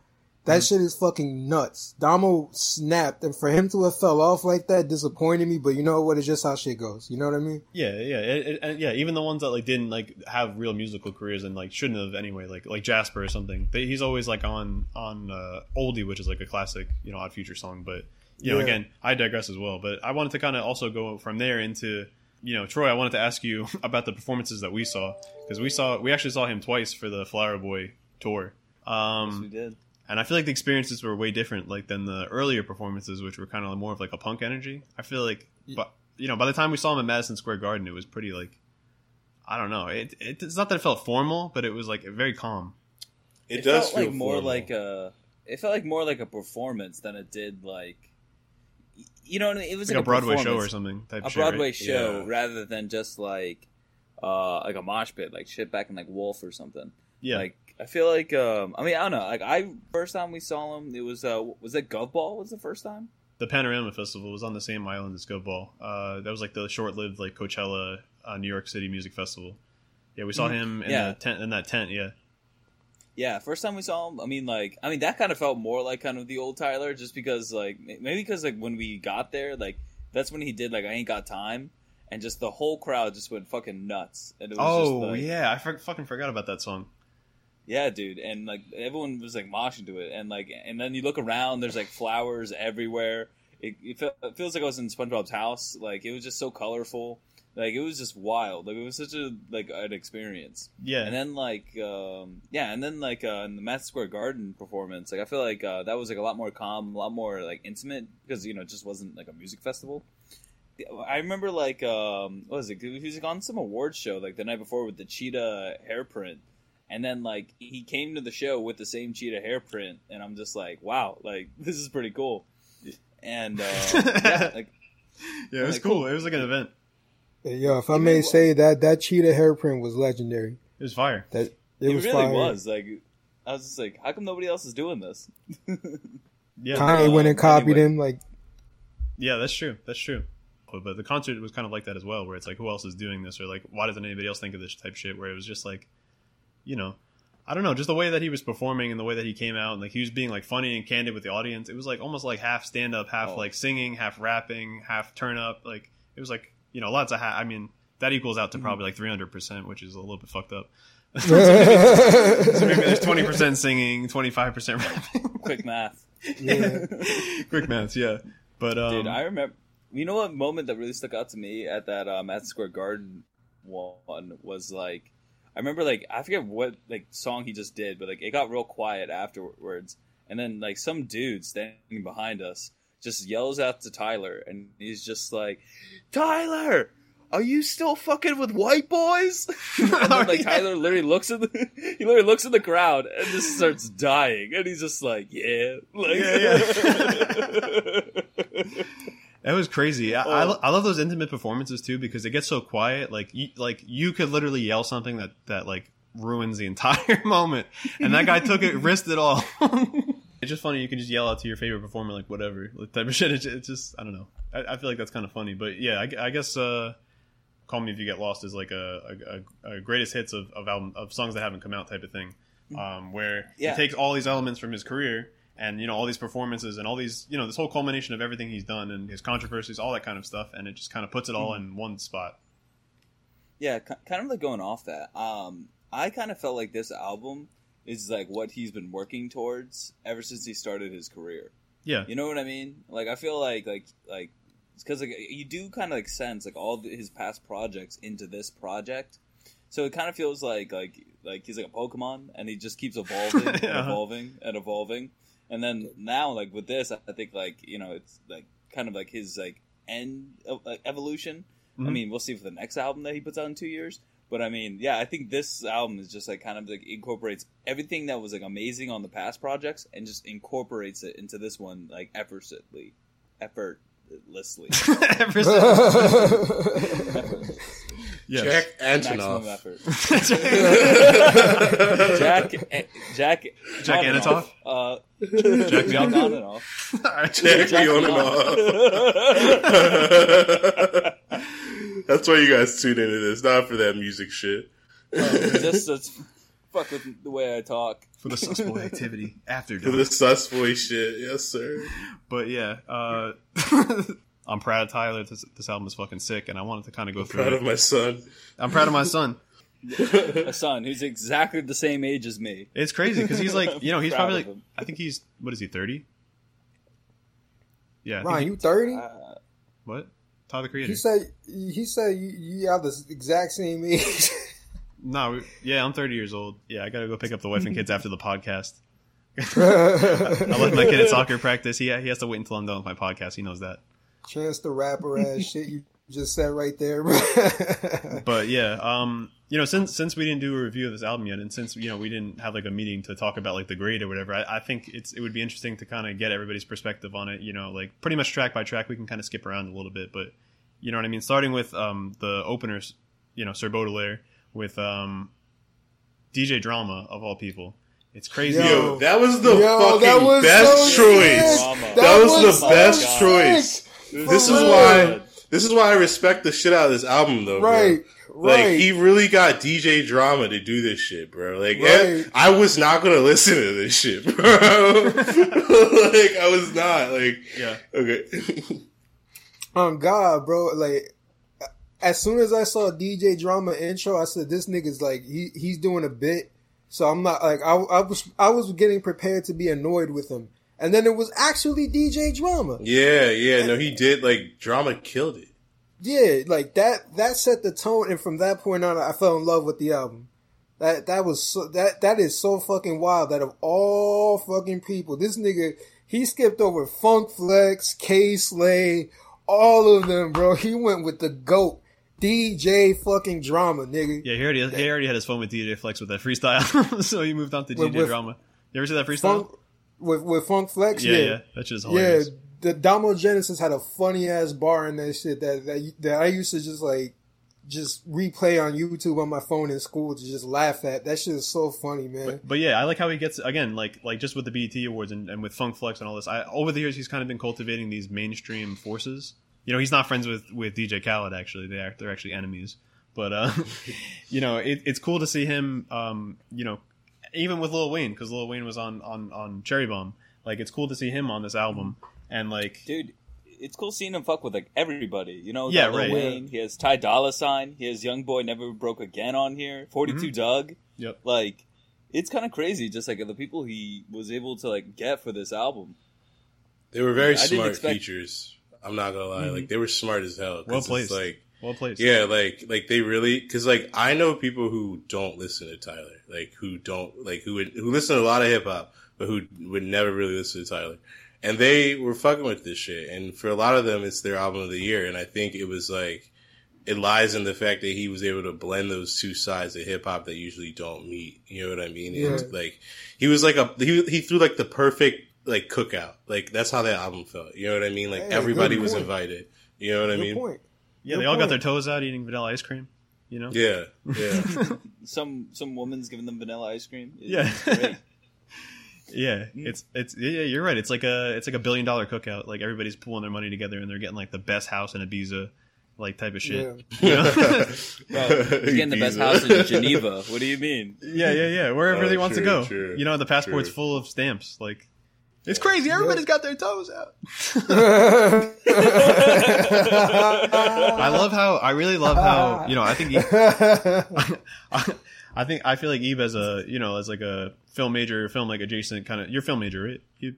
That shit is fucking nuts. Domo snapped, and for him to have fell off like that disappointed me. But you know what? It's just how shit goes. You know what I mean? Yeah, yeah, it, it, and yeah. Even the ones that like didn't like have real musical careers and like shouldn't have anyway, like like Jasper or something. They, he's always like on on uh, oldie, which is like a classic, you know, Odd Future song. But you know, Yeah. again, I digress as well. But I wanted to kind of also go from there into you know, Troy. I wanted to ask you [laughs] about the performances that we saw because we saw we actually saw him twice for the Flower Boy tour. Yes, we Um, did. and I feel like the experiences were way different, like than the earlier performances, which were kind of more of like a punk energy. I feel like, but you know, by the time we saw him at Madison Square Garden, it was pretty like, I don't know. It, it it's not that it felt formal, but it was like very calm. It, It, does felt feel like more formal. like a. It felt like more like a performance than it did like. You know, what I mean? it was Like like, a Broadway show or something type a shit, right? Broadway show Yeah. rather than just like, uh, like a mosh pit, like shit back in like Wolf or something. Yeah, Like I feel like, um, I mean, I don't know. Like I first time we saw him, it was uh, was it Gov Ball? Was the first time? the Panorama Festival was on the same island as Gov Ball. Uh, that was like the short-lived like Coachella, uh, New York City Music Festival. Yeah, we saw Mhm. him in Yeah. the tent in that tent. Yeah, Yeah, first time we saw him. I mean, like, I mean, that kind of felt more like kind of the old Tyler, just because, like, maybe because like when we got there, like that's when he did like I ain't got time, and just the whole crowd just went fucking nuts. And it was oh just, like, yeah, I for- fucking forgot about that song. Yeah, dude, and like everyone was like moshing to it, and like, and then you look around, there's like flowers everywhere. It, it, fe- it feels like I was in SpongeBob's house. Like it was just so colorful. Like it was just wild. Like it was such a like an experience. Yeah, And then like, um, yeah, and then like uh, in the Madison Square Garden performance, like I feel like uh, that was like a lot more calm, a lot more like intimate because you know it just wasn't like a music festival. I remember like um, what was it? He was like on some awards show like the night before with the cheetah hair print and then like he came to the show with the same cheetah hairprint, and I'm just like, wow, like [laughs] this is pretty cool. And uh, [laughs] yeah, like yeah, it was like, cool. cool. It was like an event. Hey, Yo, if I It may really say that that cheetah hairprint was legendary. It was fire. That it, it, was really fire. was. Like I was just like, how come nobody else is doing this? [laughs] Yeah, Kanye went and copied anyway. him. Like Yeah, that's true. That's true. But, but the concert was kind of like that as well, where it's like, who else is doing this, or like, why doesn't anybody else think of this type shit? Where it was just like, you know, I don't know, just the way that he was performing and the way that he came out, and like he was being like funny and candid with the audience. It was like almost like half stand up, half Oh. like singing, half rapping, half turn up. Like it was like you know, lots of. Ha- I mean, that equals out to probably like three hundred percent, which is a little bit fucked up. [laughs] so maybe there's twenty percent singing, twenty five percent rapping. Quick math. yeah, [laughs] Quick math, yeah. But um, Dude, I remember. You know what moment that really stuck out to me at that um, Madison Square Garden one was like, I remember like I forget what like song he just did, but like it got real quiet afterwards, and then like some dude standing behind us just yells out to Tyler, and he's just like, Tyler. Are you still fucking with white boys? [laughs] and then, like [laughs] oh, Tyler literally looks at the [laughs] he literally looks at the crowd and just starts dying, and he's just like, yeah, like, That was crazy. I, I, Oh. lo- I love those intimate performances too because it gets so quiet. Like you, like you could literally yell something that that like ruins the entire moment, and that guy took it, risked it all. It's just funny. You can just yell out to your favorite performer like whatever like, type of [laughs] shit. It's, it's just I don't know. I, I feel like that's kind of funny. But yeah, I, I guess uh, "Call Me If You Get Lost" is like a, a, a, greatest hits of of, album, of songs that haven't come out type of thing, um, where Yeah. he takes all these elements from his career and you know all these performances and all these you know this whole culmination of everything he's done and his controversies all that kind of stuff and it just kind of puts it all in one spot Yeah, kind of like going off that. Um, I kind of felt like this album is like what he's been working towards ever since he started his career. yeah You know what I mean? Like I feel like like like because like you do kind of like sense like all the, his past projects into this project. So it kind of feels like like like he's like a Pokemon and he just keeps evolving [laughs] and Uh-huh. evolving and evolving. And then now like with this, I think like you know it's like kind of like his like end of, like, evolution. I Mhm. mean, we'll see for the next album that he puts out in two years. But I mean, yeah, I think this album is just like kind of like incorporates everything that was like amazing on the past projects and just incorporates it into this one like effortlessly, effortlessly, [laughs] Ever since- yes. Jack maximum Antonoff. effort. [laughs] Jack, eh, Jack, Jack on and Anatoff? Uh, Jack Jack Beyond? on and off. Jack Jack on and off. [laughs] [laughs] That's why you guys tune into this, not for that music shit. just it's fuck with the way I talk. for the susboy activity after For the sus boy shit, yes sir. But yeah, uh, [laughs] I'm proud of Tyler. This, this album is fucking sick, and I wanted to kind of go through Proud it. of my son. I'm proud of my son. [laughs] A son who's exactly the same age as me. It's crazy because he's like, you know, he's Proud probably of like, him. I think he's what is he, thirty? Yeah, I think Ryan, he- you thirty? Uh, what? Tyler the Creator. He said he said you, you have the exact same age. [laughs] no, yeah, I'm 30 years old. Yeah, I gotta go pick up the wife and kids after the podcast. [laughs] I left my kid at soccer practice. He he has to wait until I'm done with my podcast. He knows that. Chance the rapper ass shit you just said right there. [laughs] But yeah, um, you know, since since we didn't do a review of this album yet, and since you know we didn't have like a meeting to talk about like the grade or whatever, I, I think it's it would be interesting to kind of get everybody's perspective on it. You know, like pretty much track by track, we can kind of skip around a little bit, but you know what I mean. Starting with um the openers, you know, Sir Baudelaire with um DJ Drama of all people. It's crazy. Yo. Yo, that was the Yo, fucking was best so choice. sick. That, was, was the so best sick. choice. This is why. This is why I respect the shit out of this album, though. bro. right, Like right. he really got DJ Drama to do this shit, bro. Like Right. I was not gonna listen to this shit, bro. [laughs] like I was not. Like Yeah. okay. On [laughs] um, God, bro. Like, as soon as I saw DJ Drama intro, I said, "This nigga's like he he's doing a bit." So I'm not like I, I was I was getting prepared to be annoyed with him, and then it was actually DJ Drama. yeah, yeah. No, he did. Like Drama killed it. Yeah, like that that set the tone, and from that point on, I fell in love with the album. That that was so, that that is so fucking wild. That of all fucking people, this nigga he skipped over Funk Flex, Kay Slay, all of them, bro. He went with the goat DJ fucking drama, nigga. Yeah, he already he already had his phone with DJ Flex with that freestyle, [laughs] so he moved on to With- DJ with- Drama. You ever see that freestyle? Funk with with Funk Flex, yeah, yeah, yeah, that shit is yeah. The Domo Genesis had a funny ass bar in that shit that that that I used to just like just replay on YouTube on my phone in school to just laugh at. That shit is so funny, man. But, but yeah, I like how he gets again, like like just with the BET awards and, and with Funk Flex and all this. I, over the years, he's kind of been cultivating these mainstream forces. You know, he's not friends with with DJ Khaled. Actually, they are they're actually enemies. But uh, [laughs] you know, it, it's cool to see him. Um, you know, even with Lil Wayne because Lil Wayne was on on on Cherry Bomb. Like, it's cool to see him on this album and like dude, it's cool seeing him fuck with like everybody. You know, Yeah, got Lil right. Wayne. He has Ty Dolla Sign. He has Young Boy Never Broke Again on here. 42 mm-hmm. Doug. Yep. Like, it's kind of crazy. Just like the people he was able to like get for this album. They were very I didn't smart expect- features. I'm not gonna lie. Like mm-hmm. they were smart as hell. Well it's placed. Like well placed. yeah, like like they really because like I know people who don't listen to Tyler, like who don't like who would who listen to a lot of hip hop, but who would never really listen to Tyler, and they were fucking with this shit. And for a lot of them, it's their album of the year. And I think it was like it lies in the fact that he was able to blend those two sides of hip hop that usually don't meet. You know what I mean? Yeah. And, like he was like a he he threw like the perfect like cookout. Like that's how that album felt. You know what I mean? Like Hey, everybody was invited. You know what I mean? point. Yeah. Good They all got their toes out eating vanilla ice cream. You know. Yeah, yeah. [laughs] Some some woman's giving them vanilla ice cream. It's Yeah. great. [laughs] Yeah, it's it's yeah, you're right. It's like a it's like a billion dollar cookout. Like everybody's pulling their money together and they're getting like the best house in Ibiza, like type of shit. Yeah. You know? [laughs] Bro, he's getting the best house in Geneva. What do you mean? yeah, yeah, yeah. Wherever Oh, he wants true, to go. true, you know, the passport's true. full of stamps. Like it's crazy. Everybody's got their toes out. [laughs] I love how I really love how you know. I think. I, [laughs] [laughs] I think I feel like Ibe as a you know as like a film major, film like adjacent kind of. You're film major, right? You,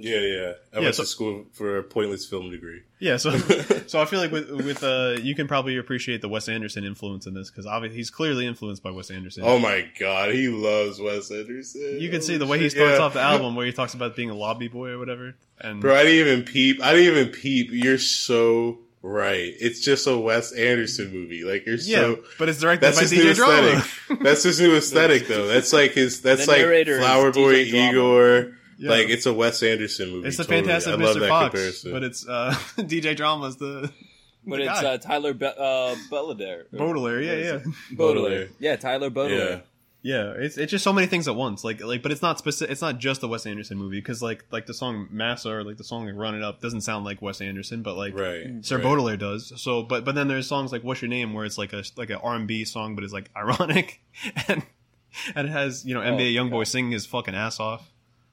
Yeah, yeah. I Yeah, went so- to school for a pointless film degree. Yeah, so [laughs] so I feel like with with uh you can probably appreciate the Wes Anderson influence in this because obviously he's clearly influenced by Wes Anderson. Oh my god, he loves Wes Anderson. you can see the way he starts yeah. off the album where he talks about being a lobby boy or whatever. And Bro, I didn't even peep. I didn't even peep. You're so right. It's just a Wes Anderson movie. Like you're yeah, so. but it's directed That's by his new Drama. aesthetic. That's his new aesthetic, though. That's like his. That's The like Flower Boy, DJ Drama. Igor. Yeah. Like it's a Wes Anderson movie. it's the totally. fantastic I love Mr. that Fox, comparison. but it's uh [laughs] DJ Drama's the But the it's guy. uh, Tyler Be- uh, Belladere. Baudelaire. Yeah, yeah. it? Baudelaire. Baudelaire. Yeah, Tyler Baudelaire. Yeah, it's it's just so many things at once. Like like, but it's not specific. It's not just a Wes Anderson movie because like like the song Massa or like the song like Run It Up doesn't sound like Wes Anderson, but like right. Sir right. Baudelaire does. So, but but then there's songs like What's Your Name where it's like a like an R and B song, but it's like [laughs] ironic, and and it has you know Oh, NBA YoungBoy God. singing his fucking ass off.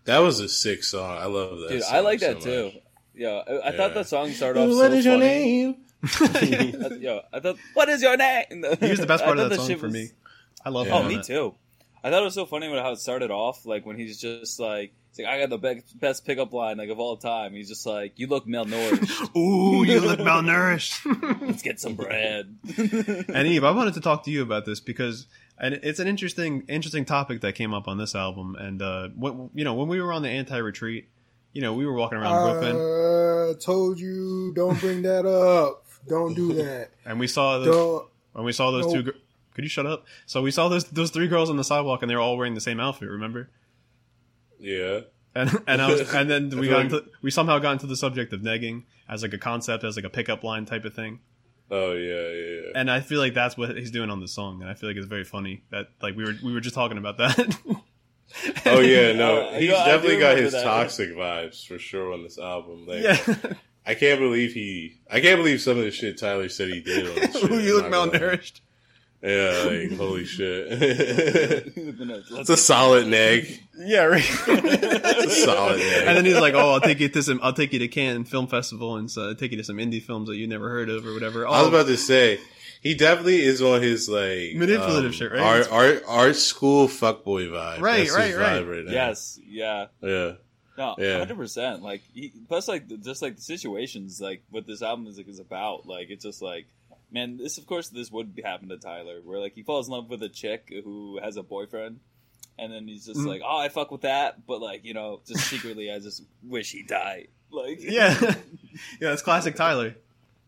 That was a sick song. I love that. Dude, I song like so that too. much. Yeah, I, I Yeah. thought the song started off What so is your funny. name? [laughs] Yo, I thought, what is your name? [laughs] He was the best part of that song for was- me. I love. Yeah. Oh, me too. I thought it was so funny when how it started off, like when he's just like, he's like, I got the be- best pickup line like of all time. He's just like, you look malnourished. [laughs] Ooh, you look malnourished. Let's get some bread. and Ibe, I wanted to talk to you about this because and it's an interesting interesting topic that came up on this album. And uh, what you know, when we were on the anti retreat, you know, we were walking around Brooklyn Uh, told you don't bring that up. Don't do that. [laughs] and we saw those, Don't. when we saw those two. Nope. Gr- could you shut up? So we saw those those three girls on the sidewalk, and they were all wearing the same outfit. Remember? Yeah. And and I was, [laughs] and then we got into, we somehow got into the subject of negging as like a concept, as like a pickup line type of thing. Oh yeah, yeah, yeah. And I feel like that's what he's doing on the song, and I feel like it's very funny that like we were we were just talking about that. [laughs] Oh yeah, no, [laughs] he's you I definitely got his that. toxic vibes for sure on this album. Like, yeah. I can't believe he. I can't believe some of the shit Tyler said he did on this [laughs] shit. You look I'm not gonna lie. malnourished. Yeah, like holy shit. [laughs] it's a solid neg. Yeah, right. [laughs] It's a solid neg. and then he's like, "Oh, I'll take you to some. I'll take you to Cannes Film Festival and uh, take you to some indie films that you never heard of or whatever." Oh, I was about to say he definitely is on his like Manipulative um, shit, right? Art, art, art school fuckboy vibe. Right, That's his right, right. now. Yes, yeah. Yeah. No, Yeah. hundred percent. Like, he, plus, like, just like the situations, like what this album is, like, is about. Like, it's just like, man, this of course this would happen to Tyler, where like he falls in love with a chick who has a boyfriend, and then he's just Mhm. like, oh, I fuck with that, but like, you know, just secretly, I just wish he died. Like, yeah, [laughs] [laughs] yeah. That's classic Tyler.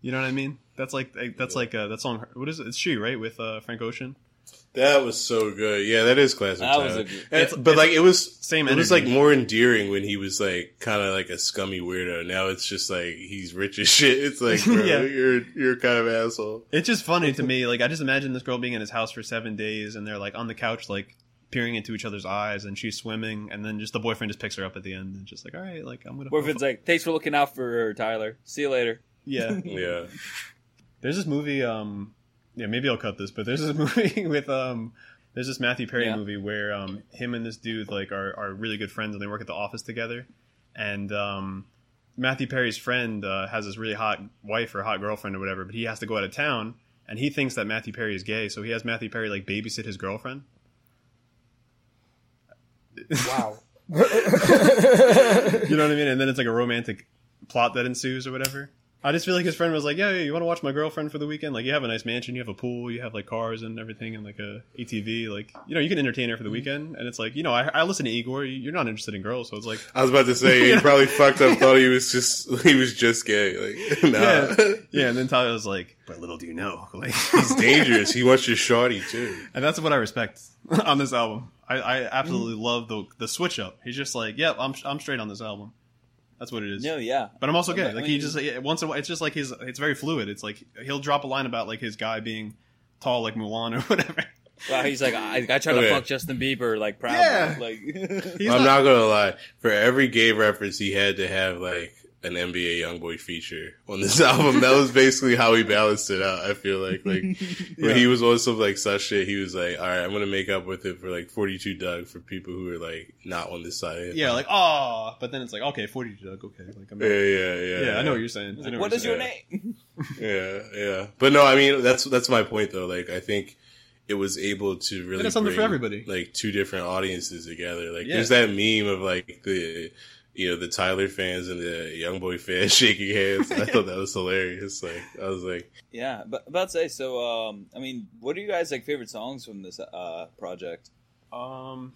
You know what I mean? That's like that's like uh, that song. What is it? It's she, right? With uh, Frank Ocean. That was so good. Yeah, that is classic. That was a good- And- It's- but like it was Same It was like more endearing when he was like kind of like a scummy weirdo. Now it's just like he's rich as [laughs] shit. It's like, bro, Yeah. you're you're kind of asshole. It's just funny to me. Like I just imagine this girl being in his house for seven days, and they're like on the couch, like peering into each other's eyes, and she's swimming, and then just the boyfriend just picks her up at the end, and just like, all right, like I'm gonna. boyfriend's like, thanks for looking out for her, Tyler. See you later. yeah. [laughs] Yeah, [laughs] There's this movie. Um, yeah, maybe I'll cut this, but there's this [laughs] movie with um, there's this Matthew Perry Yeah. movie where um, him and this dude like are are really good friends, and they work at the office together, and um. Matthew Perry's friend uh, has this really hot wife or hot girlfriend or whatever, but he has to go out of town, and he thinks that Matthew Perry is gay, so he has Matthew Perry like babysit his girlfriend. Wow. [laughs] You know what I mean? And then it's like a romantic plot that ensues or whatever. I just feel like his friend was like, "Yeah, yeah, you want to watch my girlfriend for the weekend? Like, you have a nice mansion, you have a pool, you have like cars and everything, and like a ATV. Like, you know, you can entertain her for the mm-hmm. weekend." And it's like, you know, I, I listen to Igor. You're not interested in girls, so it's like, I was about to say he [laughs] probably fucked up. Thought he was just he was just gay. Like, [laughs] nah, yeah, yeah. And then Tyler was like, "But little do you know, [laughs] like, he's dangerous. He wants your shorty too. and that's what I respect on this album. I, I absolutely mm-hmm. love the the switch up. He's just like, "Yep, I'm I'm straight on this album." That's what it is. No, yeah. But I'm also gay. I Like he just yeah, once in a while, it's just like his. It's very fluid. It's like he'll drop a line about like his guy being tall like Mulan or [laughs] whatever. Well, he's like, I, I tried Okay. to fuck Justin Bieber, like, proud. Yeah. Like, [laughs] He's I'm not, not gonna lie. For every gay reference, he had to have like an NBA YoungBoy feature on this [laughs] album. That was basically how he balanced it out. I feel like like [laughs] Yeah. when he was on some like such shit, he was like, "All right, I'm gonna make up with it for like 42 Doug for people who are like not on this side." yeah, like oh, but then it's like okay, forty Doug, okay, like I'm yeah, yeah, yeah. yeah, I know what you're saying. I know what you're your saying. name? [laughs] Yeah, yeah. But no, I mean that's that's my point though. Like I think it was able to really it's something for everybody. Like two different audiences together. Like Yeah. there's that meme of like the you know the Tyler fans and the Young Boy fans [laughs] shaking hands. I thought that was hilarious. Like I was like, Yeah, but about to say, so, um, I mean, what are you guys, like, favorite songs from this, uh, project? Um,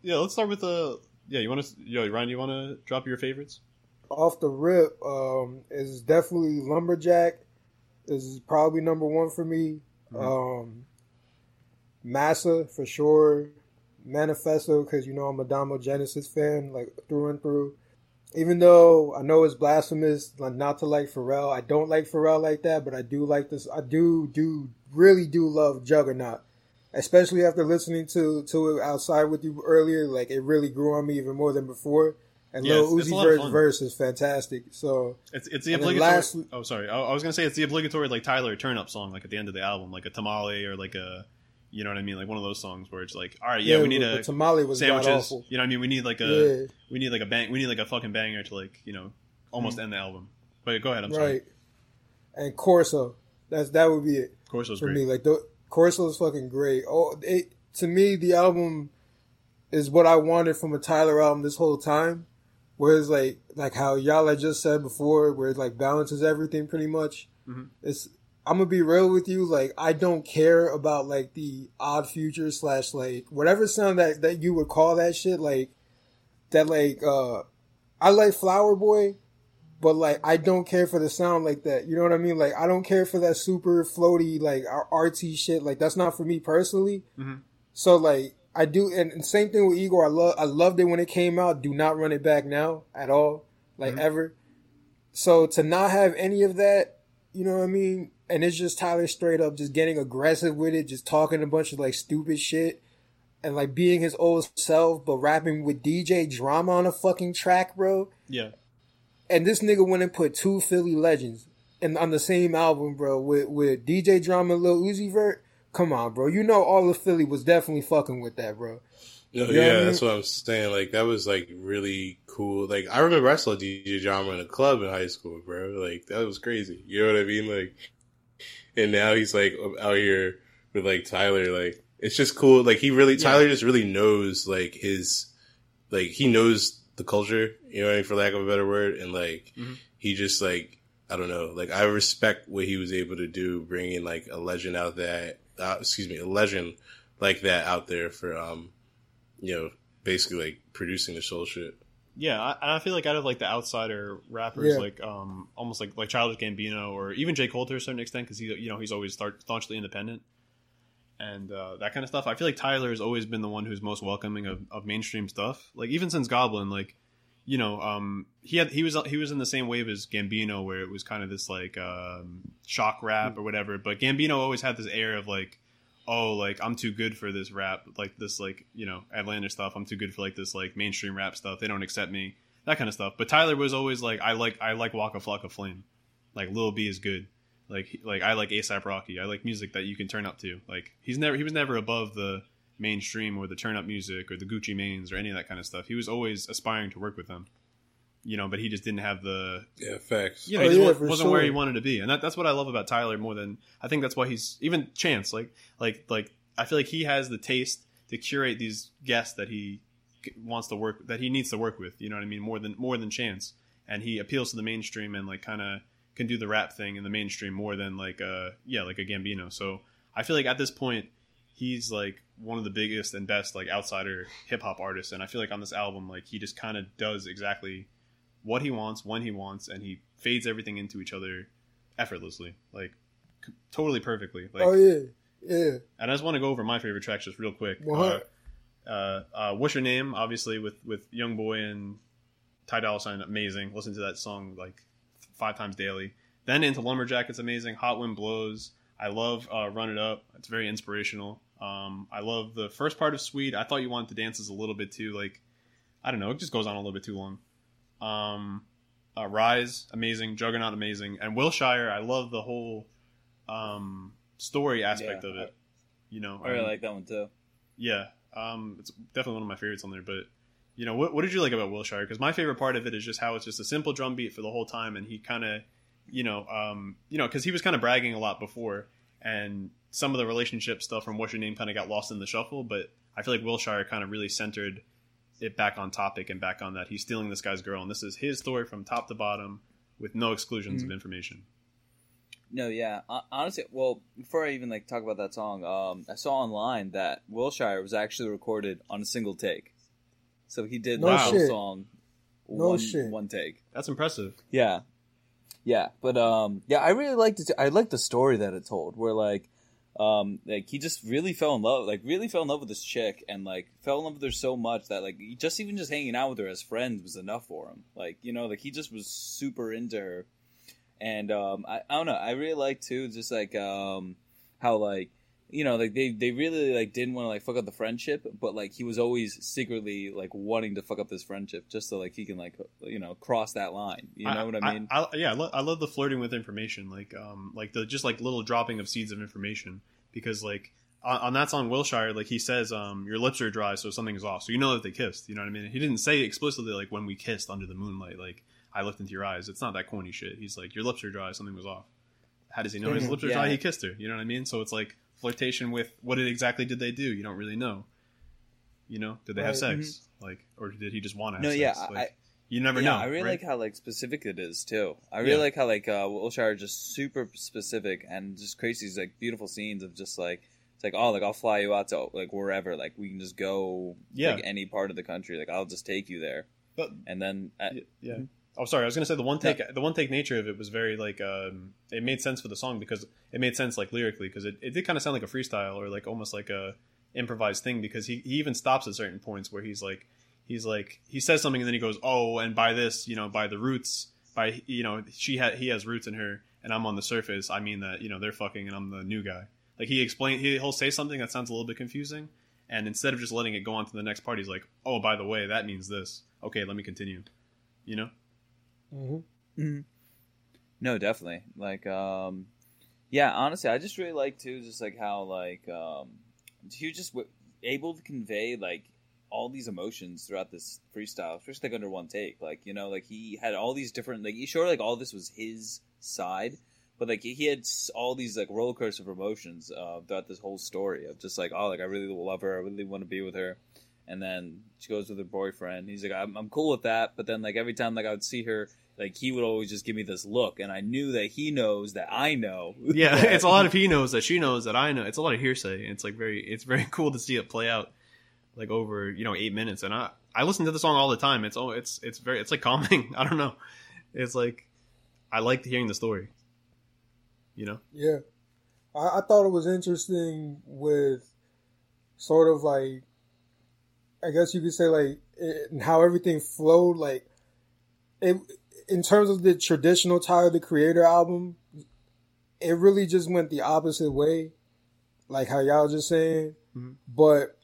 yeah, let's start with the. Yeah, you want to? Yo, Ryan, you want to drop your favorites? Off the rip, um, is definitely Lumberjack. Is probably number one for me. Um, Massa for sure. Manifesto because you know I'm a Domo Genesis fan, like through and through. Even though I know it's blasphemous like, not to like Pharrell, I don't like Pharrell like that, but I do like this. I do do really do love Juggernaut, especially after listening to to it outside with you earlier. Like it really grew on me even more than before. And Yeah, Lil it's- it's a Uzi lot of Vert's fun. verse is fantastic. So It's it's the obligatory. lastly- oh, sorry, I, I was gonna say it's the obligatory like Tyler turn up song, like at the end of the album, like a tamale or like a You know what I mean? Like one of those songs where it's like, all right, yeah, we need a tamale was sandwiches. awful. You know what I mean? We need like a Yeah, we need like a bang we need like a fucking banger to like you know almost end the album. But go ahead, I'm sorry. Mm. And Corso, that's that would be it. Of course, it was for great. me. Like the Corso is fucking great. Oh, it to me the album is what I wanted from a Tyler album this whole time. Whereas like like how y'all had just said before, where it like balances everything pretty much. Mhm. It's I'm gonna be real with you. Like I don't care about like the odd future slash like whatever sound that that you would call that shit. Like that like uh I like Flower Boy, but like I don't care for the sound like that. You know what I mean? Like I don't care for that super floaty like RT shit. Like that's not for me personally. Mhm. So like I do, and, and same thing with Igor. I love I loved it when it came out. Do not run it back now at all, like Mhm. ever. So to not have any of that, you know what I mean? And it's just Tyler straight up just getting aggressive with it, just talking a bunch of like stupid shit. And like being his old self, but rapping with DJ drama on a fucking track, bro Yeah, and this nigga went and put two Philly legends in on the same album, bro, with with DJ Drama and Lil Uzi Vert. Come on, bro. You know all of Philly was definitely fucking with that, bro. You know yeah, what I mean? that's what I'm saying. Like that was like really cool. Like I remember I saw DJ Drama in a club in high school, bro. Like that was crazy. You know what I mean? Like, and now he's like out here with like Tyler. Like it's just cool. Like he really Tyler just really knows like his like he knows the culture. You know what I mean? For lack of a better word, and like Mhm. he just like I don't know. Like I respect what he was able to do, bringing like a legend out that uh, excuse me, a legend like that out there for um you know, basically like producing the soul shit. Yeah. I, I feel like out of like the outsider rappers, Yeah. like um almost like like Childish Gambino or even J Cole to a certain extent, because he you know he's always staunchly independent and uh, that kind of stuff. I feel like Tyler has always been the one who's most welcoming of, of mainstream stuff. Like even since Goblin, like you know, um, he had he was he was in the same wave as Gambino, where it was kind of this like um, shock rap or whatever. But Gambino always had this air of like, oh, like I'm too good for this rap, like this like you know Atlanta stuff. I'm too good for like this like mainstream rap stuff. They don't accept me, that kind of stuff. But Tyler was always like, I like I like Waka Flocka Flame, like Lil B is good. Like like I like ASAP Rocky. I like music that you can turn up to. Like he's never he was never above the mainstream or the turn up music or the Gucci Manes or any of that kind of stuff. He was always aspiring to work with them. You know, but he just didn't have the Yeah, facts. you know, Oh, he yeah, wa- for wasn't where he wanted to be, and that, that's what I love about Tyler more than I think that's why he's even Chance. Like, like, like I feel like he has the taste to curate these guests that he wants to work that he needs to work with. You know what I mean? More than more than Chance, and he appeals to the mainstream and like kind of can do the rap thing in the mainstream more than like uh yeah like a Gambino. So I feel like at this point he's like one of the biggest and best like outsider hip hop artists, and I feel like on this album like he just kind of does exactly what he wants when he wants, and he fades everything into each other effortlessly, like c- totally perfectly. Like, oh yeah, yeah. and I just want to go over my favorite tracks just real quick. What? Uh, uh, uh, What's your name? Obviously, with with Young Boy and Ty Dolla Sign, amazing. Listen to that song like five times daily. Then into Lumberjack, it's amazing. Hot Wind Blows. I love uh, Run It Up. It's very inspirational. Um, I love the first part of Sweet. I thought you wanted the dances a little bit too. Like, I don't know, it just goes on a little bit too long. Um, uh, Rise, amazing. Juggernaut, amazing. And Wilshire, I love the whole um, story aspect Yeah, of it. You know, I really um, like that one too. yeah, um, it's definitely one of my favorites on there. But you know, what, what did you like about Wilshire? Because my favorite part of it is just how it's just a simple drum beat for the whole time, and he kind of, you know, um, you know, because he was kind of bragging a lot before, and some of the relationship stuff from What's Your Name kind of got lost in the shuffle. But I feel like Wilshire kind of really centered it back on topic and back on that he's stealing this guy's girl, and this is his story from top to bottom with no exclusions Mm-hmm. of information. No, yeah. Honestly, well, before I even like talk about that song, um, I saw online that Wilshire was actually recorded on a single take. So he did No the whole shit. song No one, shit. one take. That's impressive. Yeah, yeah, but um, yeah, I really liked it. I liked the story that it told, where like, um, like he just really fell in love, like really fell in love with this chick, and like fell in love with her so much that like just even just hanging out with her as friends was enough for him. Like you know, like he just was super into her, and um, I, I don't know, I really like too, just like um, how like you know, like they they really like didn't want to like fuck up the friendship, but like he was always secretly like wanting to fuck up this friendship just so like he can like you know cross that line. You know what I mean? I, yeah, I, lo- I love the flirting with information, like um, like the just like little dropping of seeds of information, because like on, on that song Wilshire, like he says, um, your lips are dry, so something's off. So you know that they kissed. You know what I mean? He didn't say explicitly like when we kissed under the moonlight, like I looked into your eyes. It's not that corny shit. He's like, your lips are dry, something was off. How does he know his Mhm. lips are Yeah. dry? He kissed her. You know what I mean? So it's like flirtation with what exactly did they do? You don't really know. You know, did they have Right. sex? Like, or did he just want to have No, sex? yeah, like, I- you never yeah, know. I really right? like how like specific it is too. I really Yeah. like how like uh, Wilshire is just super specific and just crazy. These like beautiful scenes of just like it's like oh like I'll fly you out to like wherever like we can just go Yeah. like any part of the country like I'll just take you there But- and then uh, yeah. Oh, sorry. I was gonna say the one take, the one take nature of it was very like, um, it made sense for the song because it made sense like lyrically because it, it did kind of sound like a freestyle or like almost like a improvised thing because he, he even stops at certain points where he's like, he's like, he says something and then he goes, oh, and by this, you know, by the roots, by you know, she had he has roots in her and I'm on the surface. I mean that you know they're fucking and I'm the new guy. Like he explain, he, he'll say something that sounds a little bit confusing, and instead of just letting it go on to the next part, he's like, oh, by the way, that means this. Okay, let me continue. You know. Hmm no definitely like um yeah honestly I just really like too just like how like um he was just w- able to convey like all these emotions throughout this freestyle, especially like under one take. Like you know, like he had all these different like he showed like all this was his side, but like he had all these like roller coaster of emotions uh, throughout this whole story of just like oh like I really love her, I really want to be with her, and then she goes with her boyfriend. He's like I'm I'm cool with that, but then like every time like I would see her. Like he would always just give me this look, and I knew that he knows that I know. [laughs] Yeah, that- it's a lot of [laughs] he knows that she knows that I know. It's a lot of hearsay. It's like very, it's very [laughs] cool to see it play out, like over you know eight minutes. And I I listen to the song all the time. It's oh, it's it's very, it's like calming. I don't know. It's like I like hearing the story. You know. Yeah, I, I thought it was interesting with sort of like, I guess you could say like it, how everything flowed. Like, it in terms of the traditional Tyler the Creator album, it really just went the opposite way, like how y'all just saying. Mhm. But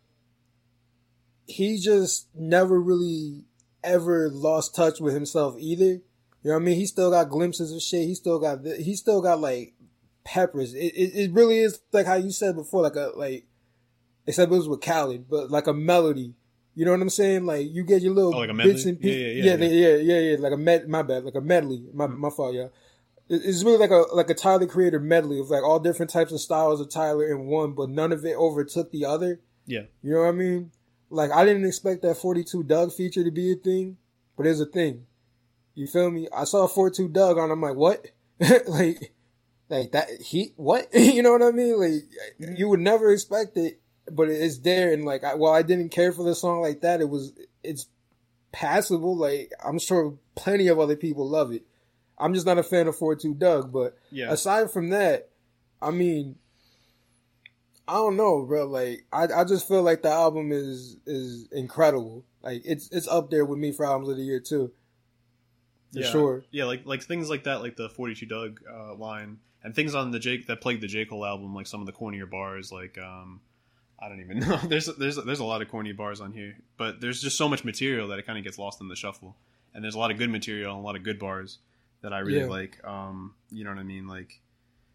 he just never really ever lost touch with himself either. You know what I mean? He still got glimpses of shit. He still got th- he still got like peppers. It, it it really is like how you said before, like a like except it was with Khaled, but like a melody. You know what I'm saying? Like you get your little Oh, like a bits medley? and pieces. Yeah, Yeah, yeah, yeah, yeah. yeah, yeah, Like a med, my bad, like a medley. My mm. my fault, yeah. It- It's really like a like a Tyler Creator medley of like all different types of styles of Tyler in one, but none of it overtook the other. Yeah. You know what I mean? Like I didn't expect that 42 Doug feature to be a thing, but it's a thing. You feel me? I saw 42 Doug on. I'm like, what? [laughs] like, like that? He what? [laughs] you know what I mean? Like you would never expect it, but it's there. And like, I, while I didn't care for the song like that, it was it's passable. Like I'm sure plenty of other people love it. I'm just not a fan of 42 Doug, but Yeah. aside from that, I mean, I don't know, bro. Like, I, I just feel like the album is is incredible. Like, it's it's up there with me for albums of the year too, for yeah. sure. Yeah, like like things like that, like the Forty Two Doug uh, line, and things on the Jake that plagued the J Cole album, like some of the cornier bars, like um, I don't even [laughs] know. There's there's there's a lot of corny bars on here, but there's just so much material that it kind of gets lost in the shuffle. And there's a lot of good material and a lot of good bars that I really Yeah. like. Um, you know what I mean? Like,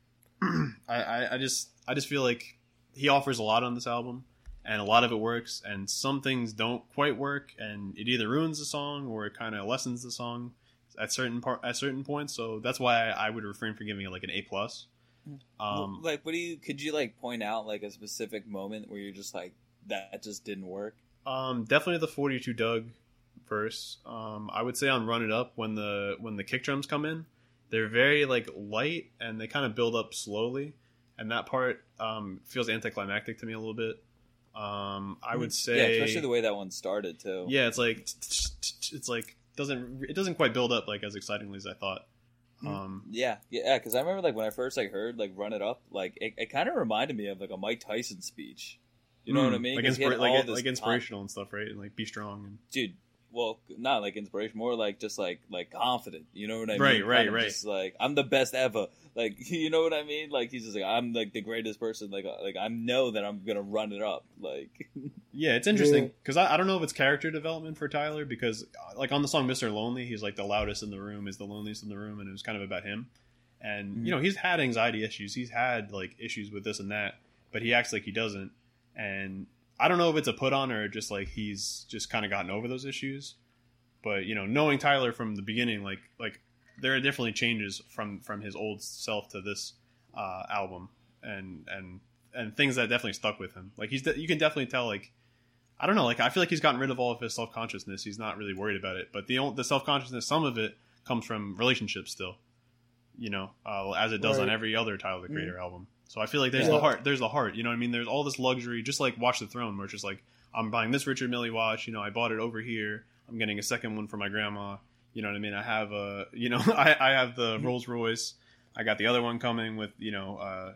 [clears throat] I, I I just I just feel like he offers a lot on this album. And a lot of it works, and some things don't quite work, and it either ruins the song or it kind of lessens the song at certain part at certain points. So that's why I, I would refrain from giving it like an A plus. Um, like, what do you? Could you like point out like a specific moment where you're just like that just didn't work? um, definitely the forty two Doug verse. Um, I would say on Run It Up when the when the kick drums come in, they're very like light and they kind of build up slowly, and that part um, feels anticlimactic to me a little bit. Um, I would say, yeah, especially the way that one started too. yeah, it's like it's like doesn't it doesn't quite build up like as excitingly as I thought. Um, Yeah, yeah, because I remember like when I first like heard like "Run It Up," like it, it kind of reminded me of like a Mike Tyson speech. You know what I Mm, mean? Like, inspira- like, like inspirational and stuff, right? And like be strong and dude. Well, not like inspiration, more like just like like confident. You know what I mean? Right, right, Kind of right. Just like I'm the best ever. Like [laughs] you know what I mean? Like he's just like I'm like the greatest person. Like uh, like I know that I'm gonna run it up. Like [laughs] yeah, it's interesting because I, I don't know if it's character development for Tyler because uh, like on the song "Mr. Lonely," he's like the loudest in the room, is the loneliest in the room, and it was kind of about him. And Mhm. you know he's had anxiety issues, he's had like issues with this and that, but but he acts like he doesn't. And I don't know if it's a put on or just like he's just kind of gotten over those issues. But you know, knowing Tyler from the beginning, like like there are definitely changes from from his old self to this uh, album, and and and things that definitely stuck with him. Like he's de- you can definitely tell like I don't know, like I feel like he's gotten rid of all of his self consciousness. He's not really worried about it, but the the self consciousness, some of it comes from relationships still. You know, uh, as it does on every other Tyler the Creator album. So I feel like there's Yeah. the heart. There's the heart. You know what I mean? There's all this luxury, just like Watch the Throne, where it's just like I'm buying this Richard Mille watch. You know, I bought it over here. I'm getting a second one for my grandma. You know what I mean? I have a, you know, [laughs] I, I have the Rolls Royce. I got the other one coming with, you know, uh,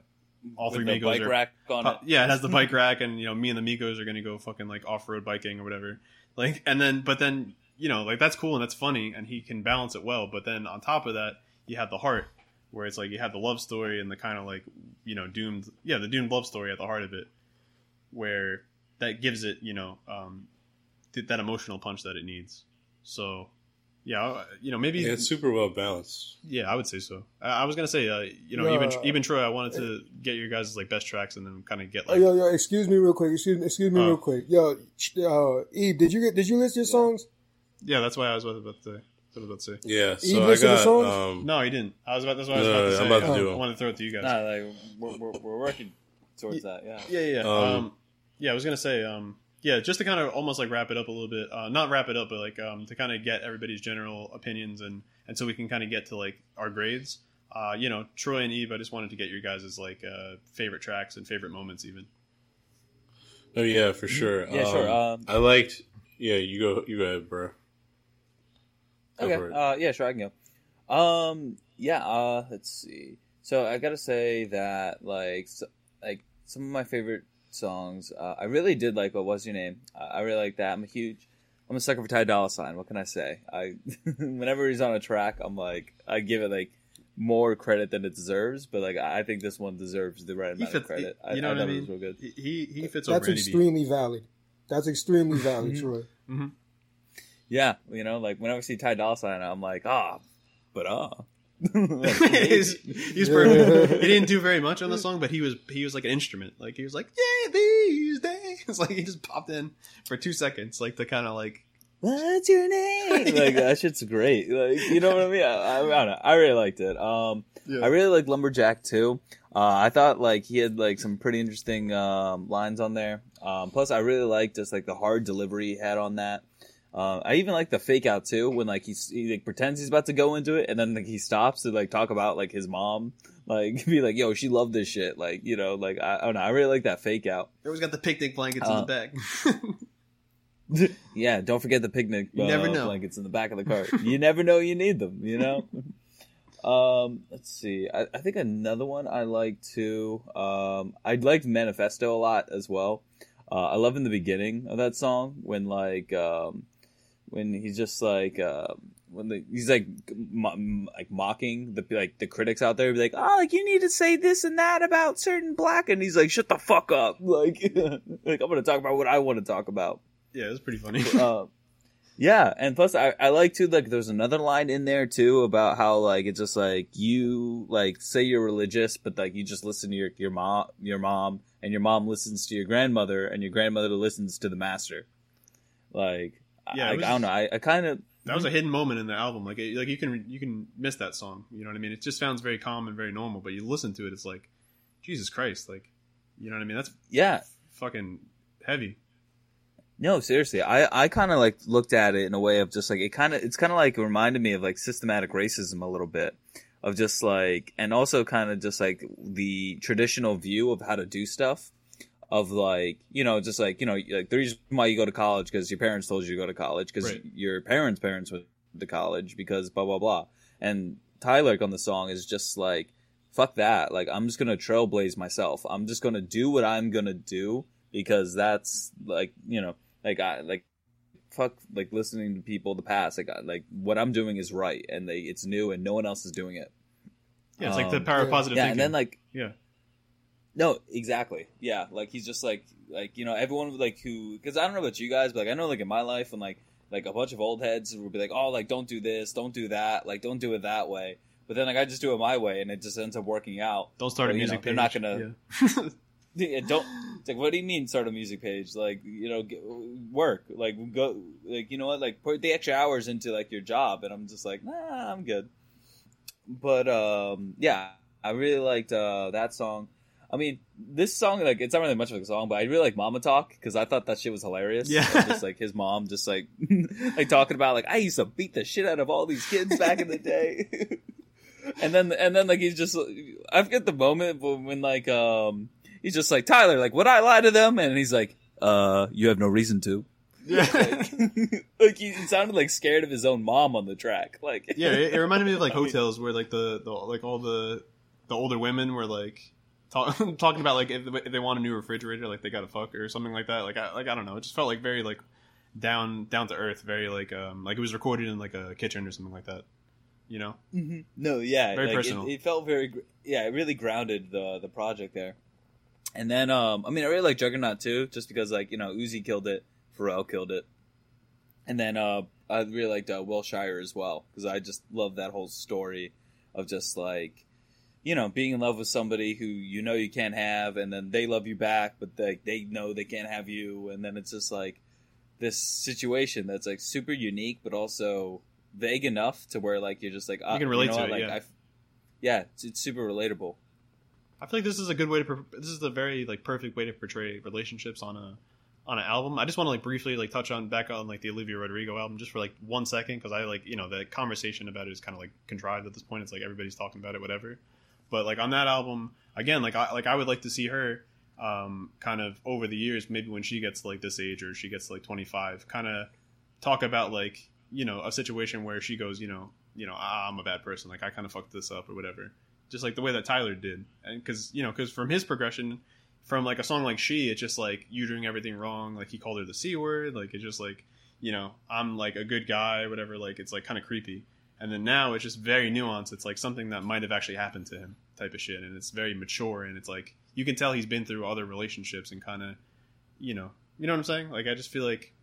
all With three the Migos bike are- rack on it. yeah, it has the [laughs] bike rack, and you know, me and the Migos are gonna go fucking like off road biking or whatever. Like, and then, but then, you know, like that's cool and that's funny, and he can balance it well. But then on top of that, you have the heart, where it's like you have the love story and the kind of like, you know, doomed, yeah, the doomed love story at the heart of it, where that gives it, you know, um, th- that emotional punch that it needs. So, yeah, you know, maybe Yeah, it's super well balanced. yeah, I would say so. I, I was gonna say, uh, you know, Yeah. even even Troy, I wanted to get your guys' like best tracks and then kind of get Oh, like, yo, yo, excuse me real quick. Excuse, excuse me Oh. real quick. Yo, uh, Ibe, did you get? Did you list your songs? yeah, that's why I was about to, what I was about to say. Yeah, You so I listen to got songs? um, No, he didn't. I was about. That's what I was No, about to say. I'm about to I, do I it. wanted to throw it to you guys. Nah, like we're, we're, we're working towards that. Yeah. Yeah, yeah. yeah. Um, Um, yeah, I was gonna say, um, yeah, just to kind of almost like wrap it up a little bit. Uh, not wrap it up, but like um, to kind of get everybody's general opinions and and so we can kind of get to like our grades. Uh, you know, Troy and Ibe, I just wanted to get your guys' like uh, favorite tracks and favorite moments, even. oh yeah, for sure. Yeah, sure, um, I liked. Yeah, you go. You go ahead, bro. Go Okay. Uh, yeah, sure, I can go. Um, yeah. Uh, let's see. So I gotta say that like so, like some of my favorite songs. Uh, I really did like what was your name. Uh, I really like that. I'm a huge. I'm a sucker for Ty Dolla Sign. What can I say? I [laughs] whenever he's on a track, I'm like I give it like more credit than it deserves. But like I think this one deserves the right He amount fits. of credit. I, you know I what I thought it mean? was real good. He he fits That's over beat. extremely valid. That's extremely valid, Troy. Yeah, you know, like whenever I see Ty Dolla Sign, I'm like, ah, but ah. [laughs] he's, he's perfect. [laughs] he didn't do very much on the song, but he was he was like an instrument. Like he was like, yeah, these days. [laughs] Like he just popped in for two seconds, like to kind of like What's your name? Like that shit's great. Like you know what I mean? I, I, I don't know. I really liked it. Um, Yeah. I really like Lumberjack too. Uh, I thought like he had like some pretty interesting um, lines on there. Um, plus, I really liked just like the hard delivery he had on that. Uh, I even like the fake out too when like he's, he like pretends he's about to go into it and then like he stops to like talk about like his mom, [laughs] like be like, "Yo, she loved this shit." Like you know, like I, I don't know. I really like that fake out. They always got the picnic blankets Uh, in the back. [laughs] yeah, don't forget the picnic You uh, never know. blankets in the back of the cart. [laughs] you never know you need them, you know? um, let's see. I, I think another one I like too. Um, I liked Manifesto a lot as well. Uh, I love in the beginning of that song when like um, when he's just like uh, when the, he's like mo- like mocking the like the critics out there, be like, oh, like you need to say this and that about certain black, and he's like, shut the fuck up, [laughs] like like I'm gonna talk about what I want to talk about. yeah, it was pretty funny. [laughs] Uh, yeah, and plus I, I like too like there's another line in there too about how like it's just like you like say you're religious but like you just listen to your your mom your mom and your mom listens to your grandmother and your grandmother listens to the master. Like Yeah, I, was- I don't know I, I kind of that was a hidden moment in the album. Like it, like you can you can miss that song. You know what I mean? It just sounds very calm and very normal, but you listen to it, it's like Jesus Christ, like you know what I mean? That's yeah fucking heavy. No, seriously, I, I kind of like looked at it in a way of just like it kind of it's kind of like reminded me of like systematic racism a little bit of just like and also kind of just like the traditional view of how to do stuff of like you know just like you know like the reason why you go to college because your parents told you to go to college because Right. your parents' parents went to college because blah blah blah and Tyler on the song is just like fuck that like I'm just gonna trailblaze myself I'm just gonna do what I'm gonna do because that's like you know like I like fuck like listening to people the past like I, like what I'm doing is right and they it's new and no one else is doing it. Yeah, it's like the Um, power of positive yeah, thinking. and then like yeah. No, exactly. Yeah, like he's just like like you know everyone like who because I don't know about you guys, but like I know like in my life when like like a bunch of old heads would be like, oh like don't do this, don't do that, like don't do it that way. But then like I just do it my way and it just ends up working out. Don't start a music know, they're not gonna- Yeah. [laughs] [laughs] Yeah, don't. It's like, what do you mean start a music page? Like, you know, get, work. Like, go. Like, you know what? Like, put the extra hours into like your job, and I'm just like, nah, I'm good. But um, yeah, I really liked uh, that song. I mean, this song, like, it's not really much of a song, but I really like Mama Talk because I thought that shit was hilarious. Yeah. Like, just like his mom, just like [laughs] like talking about like I used to beat the shit out of all these kids back in the day. [laughs] and then and then like he's just I forget the moment but when like um he's just like Tyler, like would I lie to them? And he's like, uh, you have no reason to. Yeah. [laughs] Like, like he, he sounded like scared of his own mom on the track. Like yeah, it, it reminded me of like I mean- hotels where like the, the like all the the older women were like talk, [laughs] talking about like if, if they want a new refrigerator, like they got to fuck or something like that. Like I like I don't know, it just felt like very like down down to earth, very like um like it was recorded in like a kitchen or something like that. You know? Mhm. No, yeah, Very like, personal. It, it felt very, yeah, it really grounded the the project there. And then, um, I mean, I really like Juggernaut too, just because like you know Uzi killed it, Pharrell killed it, and then uh, I really liked uh, Wilshire as well because I just love that whole story of just like you know being in love with somebody who you know you can't have, and then they love you back, but they they know they can't have you, and then it's just like this situation that's like super unique, but also vague enough to where like you're just like uh, can relate know to it, like, yeah. I, yeah, it's, it's super relatable. I feel like this is a good way to. This is the very like perfect way to portray relationships on a on an album. I just want to like briefly like touch on back on like the Olivia Rodrigo album just for like one second because I like you know the conversation about it is kind of like contrived at this point. It's like everybody's talking about it, whatever. But like on that album, again, like I like I would like to see her um, kind of over the years, maybe when she gets like this age or she gets like 25, kind of talk about like you know a situation where she goes, you know, you know, ah, I'm a bad person, like I kind of fucked this up or whatever just like the way that Tyler did, and because you know, because from his progression, from like a song like "She," it's just like you doing everything wrong. Like he called her the c word. Like it's just like you know, I'm like a good guy, whatever. Like it's like kind of creepy. And then now it's just very nuanced. It's like something that might have actually happened to him, type of shit. And it's very mature, and it's like you can tell he's been through other relationships and kind of, you know, you know what I'm saying? Like I just feel like,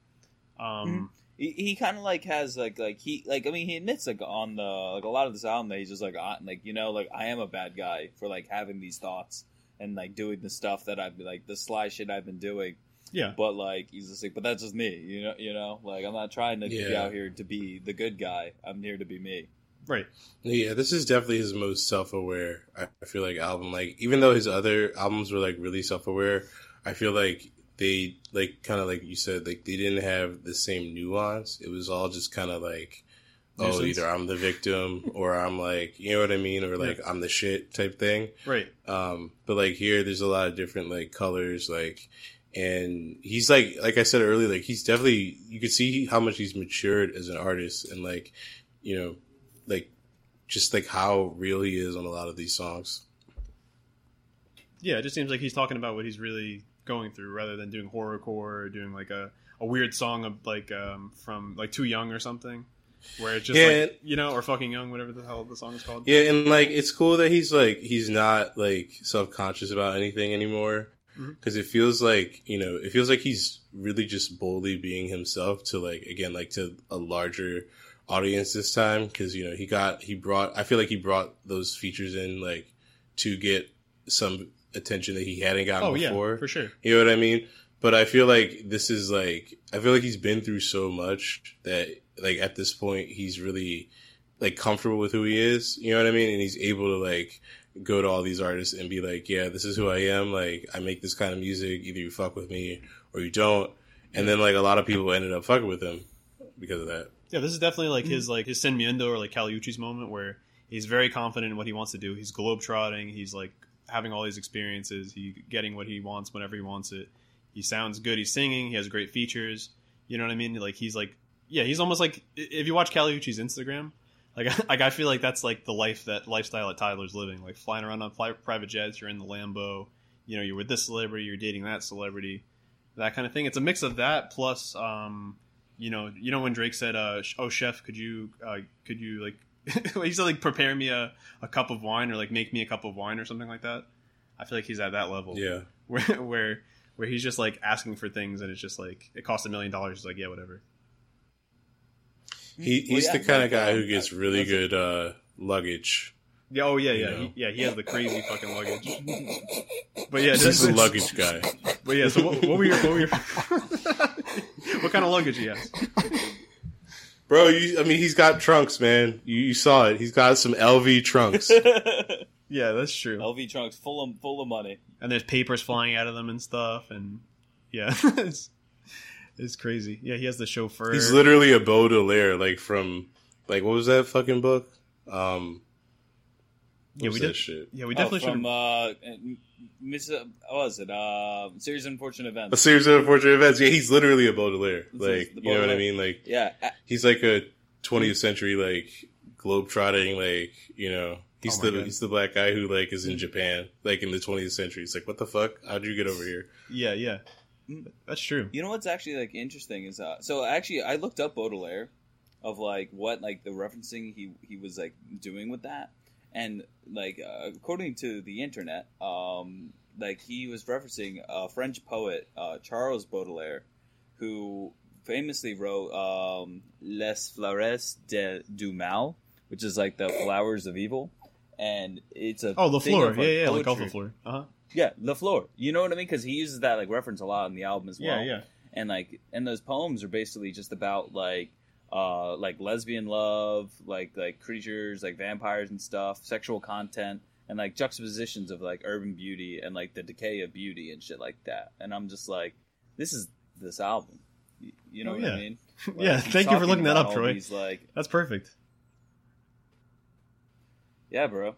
um, He, he kind of like has like like he like I mean he admits like on the like a lot of this album that he's just like uh, like you know like I am a bad guy for like having these thoughts and like doing the stuff that I've like the sly shit I've been doing. Yeah, But like he's just like, but that's just me, you know. You know, like I'm not trying to be out here to be the good guy. I'm here to be me. right. Yeah, this is definitely his most self-aware. I I feel like album. Like even though his other albums were like really self-aware, I feel like they like kind of like you said like they didn't have the same nuance. It was all just kind of like oh Nuisance. either I'm the victim or I'm like you know what I mean or like I'm the shit type thing. Right. Um, but like here, there's a lot of different like colors, like, and he's like, like I said earlier, like he's definitely you could see how much he's matured as an artist, and like, you know, like just like how real he is on a lot of these songs. yeah, it just seems like he's talking about what he's really going through rather than doing horrorcore or doing like a, a weird song of like um, from like Too Young or something. Where it's just Yeah. like you know, or fucking young, whatever the hell the song is called. Yeah, and like it's cool that he's like he's not like self conscious about anything anymore Mm-hmm. Because it feels like you know it feels like he's really just boldly being himself to like again like to a larger audience this time because you know he got he brought I feel like he brought those features in like to get some attention that he hadn't gotten Oh yeah, before. for sure. You know what I mean? But I feel like this is like I feel like he's been through so much that like at this point he's really like comfortable with who he is. You know what I mean? And he's able to like go to all these artists and be like, yeah, this is who I am. Like I make this kind of music. Either you fuck with me or you don't. And then like a lot of people ended up fucking with him because of that. Yeah, this is definitely like his mm. like his Sin Miedo or like Kali Uchis's moment where he's very confident in what he wants to do. He's globetrotting. He's like having all these experiences. He getting what he wants whenever he wants it. He sounds good. He's singing. He has great features. You know what I mean? Like he's like yeah, he's almost like if you watch Kali Uchis's Instagram, like [laughs] like I feel like that's like the life that lifestyle that Tyler's living. Like flying around on fly, private jets. You're in the Lambo. You know, you're with this celebrity. You're dating that celebrity. That kind of thing. It's a mix of that plus. um you know, you know when Drake said, uh, "Oh, chef, could you, uh, could you like," [laughs] he said like prepare me a, a cup of wine or like make me a cup of wine or something like that. I feel like he's at that level. Yeah. [laughs] Where where where he's just like asking for things and it's just like it costs a million dollars. He's like, yeah, whatever. He, Well, he's yeah, the kind of guy who gets really good uh, luggage. Yeah. Oh yeah. You Yeah. know. He, yeah. He has the crazy fucking luggage. [laughs] But yeah, He's this a luggage guy. But yeah, so what, what were your what were your [laughs] what kind of luggage he has? Bro, you, I mean, he's got trunks, man. You, you saw it. He's got some LV trunks. [laughs] Yeah, that's true. LV trunks full of full of money. And there's papers flying out of them and stuff, and yeah, it's, it's crazy. Yeah, he has the chauffeur. He's literally a Baudelaire, like from, like, what was that fucking book? Um, what Yeah, was we that did- shit? yeah, we Oh, definitely should. from uh, Miss. Uh, what was it? Uh, series of unfortunate events. A events. series of unfortunate events. Yeah, he's literally a Baudelaire. This Like, the you know what I mean? Like, Yeah, he's like a 20th century, like, globetrotting, like, you know, he's Oh the God. he's the black guy who, like, is in Japan, like, in the 20th century. It's like, what the fuck? How'd you get over here? yeah, yeah. That's true. You know what's actually like interesting is uh, so actually I looked up Baudelaire of like what like the referencing he he was like doing with that and like uh, according to the internet um like he was referencing a French poet uh, Charles Baudelaire who famously wrote um, Les Fleurs de, du Mal which is like the flowers of evil and it's a Oh, the floor. Yeah, yeah, like off the floor. Uh huh. Yeah the floor you know what I mean because he uses that like reference a lot in the album as well Yeah, yeah. and like and those poems are basically just about like uh like lesbian love like like creatures like vampires and stuff sexual content and like juxtapositions of like urban beauty and like the decay of beauty and shit like that and i'm just like this is this album you know Oh, what yeah. i mean [laughs] Yeah, thank you for looking that up, Troy. He's like That's perfect. yeah bro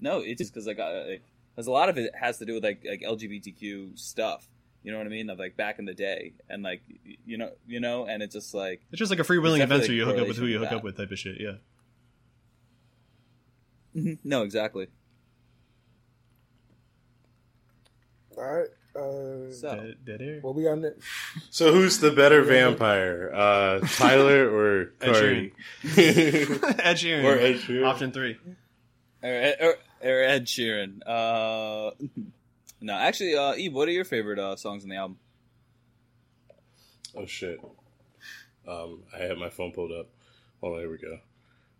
no it's just because I got like because a lot of it has to do with like like lgbtq stuff you know what i mean of like back in the day and like you know you know and it's just like It's just like a free willing adventure. definitely You hook up with who you hook with up with, type of shit. Yeah. no exactly All right. Uh, So- Dead, dead air. what we got next? So who's the better vampire, uh, Tyler or Ed Cardi? [laughs] Ed Sheeran. or Ed Sheeran? Option three. or, or, or Ed Sheeran. Uh, [laughs] no, actually, uh, Ibe, what are your favorite uh, songs on the album? Oh shit. Um, I have my phone pulled up. Oh, there we go.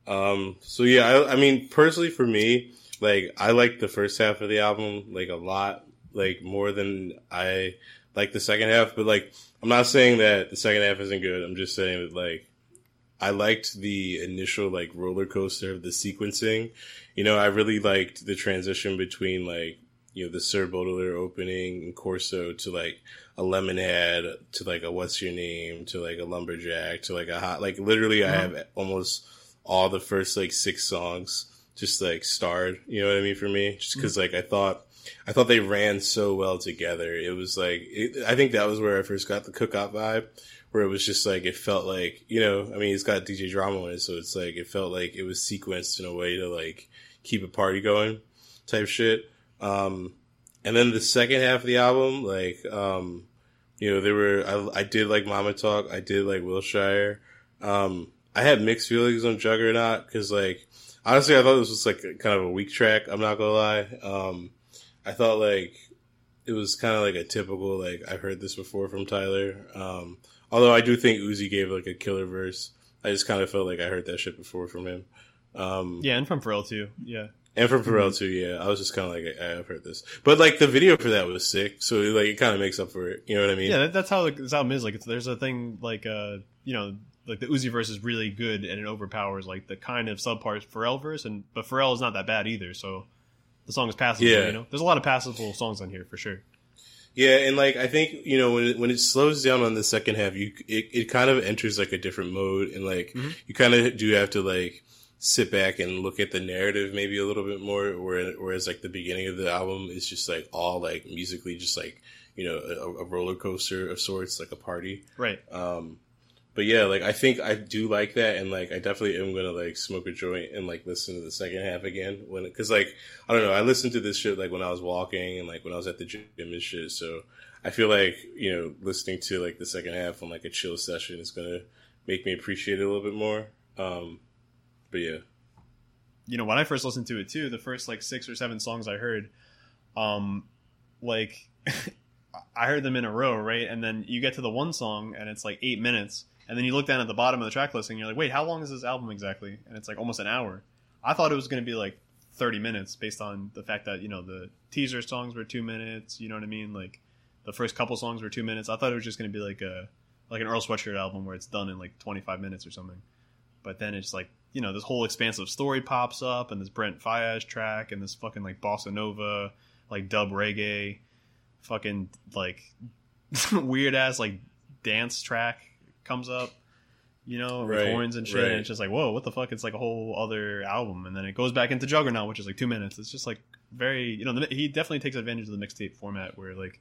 Um, so yeah, I, I mean, personally for me, like, I like the first half of the album, like, a lot, like, more than I like the second half, but like, I'm not saying that the second half isn't good. I'm just saying that, like, I liked the initial, like, roller coaster of the sequencing. You know, I really liked the transition between, like, you know, the Sir Baudelaire opening and Corso to, like, a lemonhead to like a what's your name to like a lumberjack to like a hot like literally I uh-huh. have almost all the first like six songs just like starred you know what I mean for me? Just mm. because like I thought I thought they ran so well together. It was like it, I think that was where I first got the cookout vibe where it was just like it felt like you know I mean it's got DJ drama on it so it's like it felt like it was sequenced in a way to like keep a party going type shit um and then the second half of the album, like, um, you know, there were, I, I did like Mama Talk. I did like Wilshire. Um, I had mixed feelings on Juggernaut because, like, honestly, I thought this was like kind of a weak track. I'm not gonna lie. Um, I thought like it was kind of like a typical, like, I've heard this before from Tyler. Um, although I do think Uzi gave like a killer verse. I just kind of felt like I heard that shit before from him. Um, Yeah, and from Pharrell too. Yeah. and from Pharrell too, yeah. I was just kind of like, I- I've heard this, but like the video for that was sick, so like it kind of makes up for it. You know what I mean? Yeah, that, that's how like, this album is. Like, it's, there's a thing like, uh, you know, like the Uzi verse is really good and it overpowers like the kind of subparts Pharrell verse, and but Pharrell is not that bad either. So the song is passable. Yeah. You know, there's a lot of passable songs on here for sure. Yeah, and like I think you know when it, when it slows down on the second half, you it, it kind of enters like a different mode, and like Mhm. you kind of do have to like sit back and look at the narrative maybe a little bit more. Whereas like the beginning of the album is just like all like musically just like you know a, a roller coaster of sorts, like a party. Right. Um, but yeah, like I think I do like that, and like I definitely am gonna like smoke a joint and like listen to the second half again when because like I don't know, I listened to this shit like when I was walking and like when I was at the gym and shit. So I feel like you know listening to like the second half on like a chill session is gonna make me appreciate it a little bit more. Um, but yeah, you know when I first listened to it too, the first like six or seven songs I heard, um, like [laughs] I heard them in a row, right? And then you get to the one song and it's like eight minutes, and then you look down at the bottom of the track listing, and you're like, wait, how long is this album exactly? And it's like almost an hour. I thought it was going to be like thirty minutes based on the fact that you know the teaser songs were two minutes. You know what I mean? Like the first couple songs were two minutes. I thought it was just going to be like a like an Earl Sweatshirt album where it's done in like twenty five minutes or something. But then it's like you know this whole expansive story pops up and this Brent Faiyaz track and this fucking like bossa nova like dub reggae fucking like [laughs] weird ass like dance track comes up you know with Right, horns and shit right. and it's just like whoa what the fuck? It's like a whole other album. And then it goes back into juggernaut which is like two minutes. It's just like very you know the, he definitely takes advantage of the mixtape format where like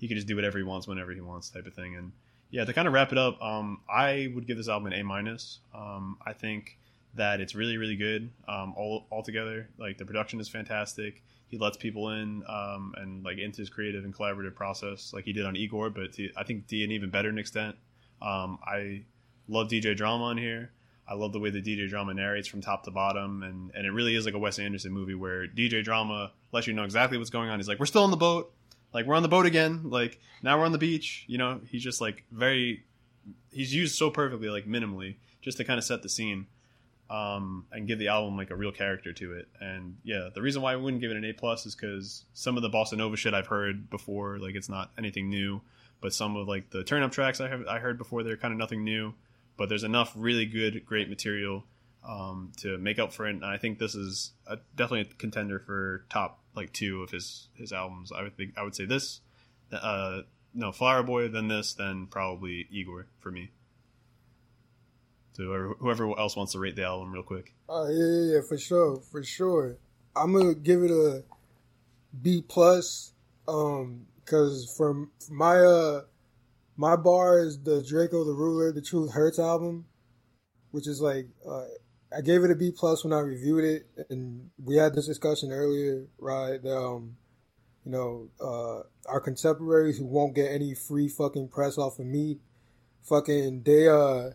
he can just do whatever he wants whenever he wants type of thing. And yeah to kind of wrap it up um i would give this album an a minus. Um i think that it's really really good um all altogether. Like the production is fantastic. He lets people in um and like into his creative and collaborative process like he did on igor but to, i think to an even better in extent um i love dj drama on here. I love the way that dj drama narrates from top to bottom and and it really is like a wes anderson movie where dj drama lets you know exactly what's going on. He's like we're still on the boat. Like we're on the boat again. Like now we're on the beach. You know he's just like very he's used so perfectly like minimally just to kind of set the scene um, and give the album like a real character to it. And yeah, the reason why I wouldn't give it an A plus is because some of the bossa nova shit I've heard before, like it's not anything new. But some of like the turn up tracks I have I heard before, they're kind of nothing new. But there's enough really good, great material um, to make up for it. And I think this is a, definitely a contender for top like two of his his albums. I would think I would say this, uh, no Flower Boy, then this, then probably Igor for me. So whoever, else wants to rate the album real quick. Oh yeah, yeah, yeah, for sure, for sure. I'm gonna give it a B plus, um, because from my uh my bar is the Drakeo the Ruler, the Truth Hurts album, which is like uh, I gave it a B plus when I reviewed it, and we had this discussion earlier, right? The, um, you know, uh, our contemporaries who won't get any free fucking press off of me, fucking they uh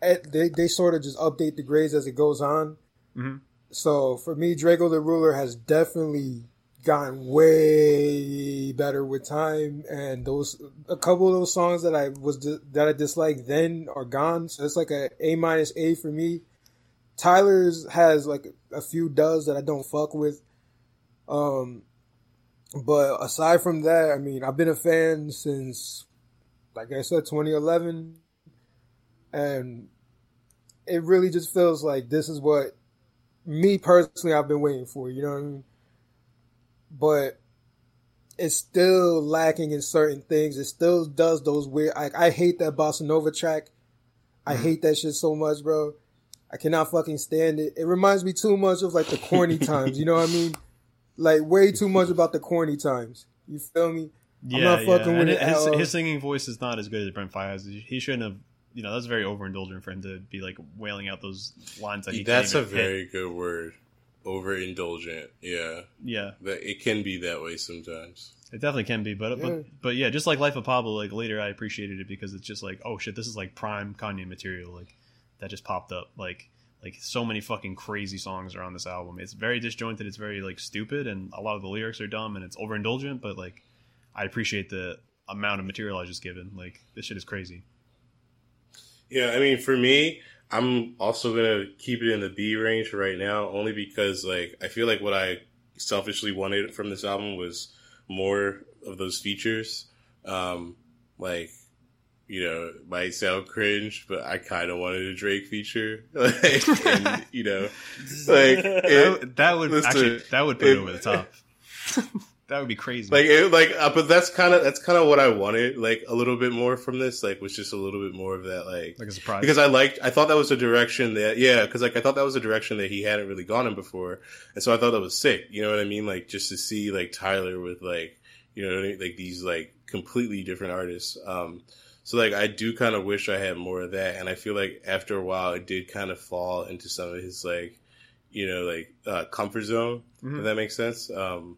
they they sort of just update the grades as it goes on. Mhm. So for me, Drakeo the Ruler has definitely gotten way better with time, and those a couple of those songs that I was that I disliked then are gone. So it's like a A minus A for me. Tyler's has like a few does that I don't fuck with. Um, but aside from that, I mean, I've been a fan since, like I said, 2011 and it really just feels like this is what me personally I've been waiting for. You know what I mean? But it's still lacking in certain things. It still does those weird. I, I hate that bossa nova track. I mm-hmm. hate that shit so much, bro. I cannot fucking stand it. It reminds me too much of like the corny [laughs] times. You know what I mean? Like way too much about the corny times. You feel me? Yeah, not fucking yeah. with And it his, his singing voice is not as good as Brent Faiyaz. He shouldn't have. You know, that's very overindulgent for him to be like wailing out those lines that he. can't That's a even hit. very good word. Overindulgent. Yeah. yeah. That it can be that way sometimes. It definitely can be, but Yeah. but but yeah, just like Life of Pablo, like later I appreciated it because it's just like, oh shit, this is like prime Kanye material, like that just popped up. Like like so many fucking crazy songs are on this album. It's very disjointed, it's very like stupid, and a lot of the lyrics are dumb and it's overindulgent. But like, I appreciate the amount of material I just given. Like this shit is crazy. Yeah, I mean, for me, I'm also gonna keep it in the B range right now, only because like I feel like what I selfishly wanted from this album was more of those features. Um, like, you know, it might sound cringe, but I kind of wanted a Drake feature, [laughs] like, and, you know, [laughs] like That, it, would- that would listen, actually that would put it it- over the top. [laughs] that would be crazy. like it, like uh, but that's kind of that's kind of what I wanted, like a little bit more from this, like was just a little bit more of that, like like a surprise. because I liked, I thought that was a direction that, yeah, because like I thought that was a direction that he hadn't really gone in before, and so I thought that was sick. You know what I mean? Like just to see like Tyler with like, you know, I mean? like these like completely different artists. Um, so like I do kind of wish I had more of that, and I feel like after a while it did kind of fall into some of his like, you know, like uh, comfort zone. Mhm. If that makes sense. Um,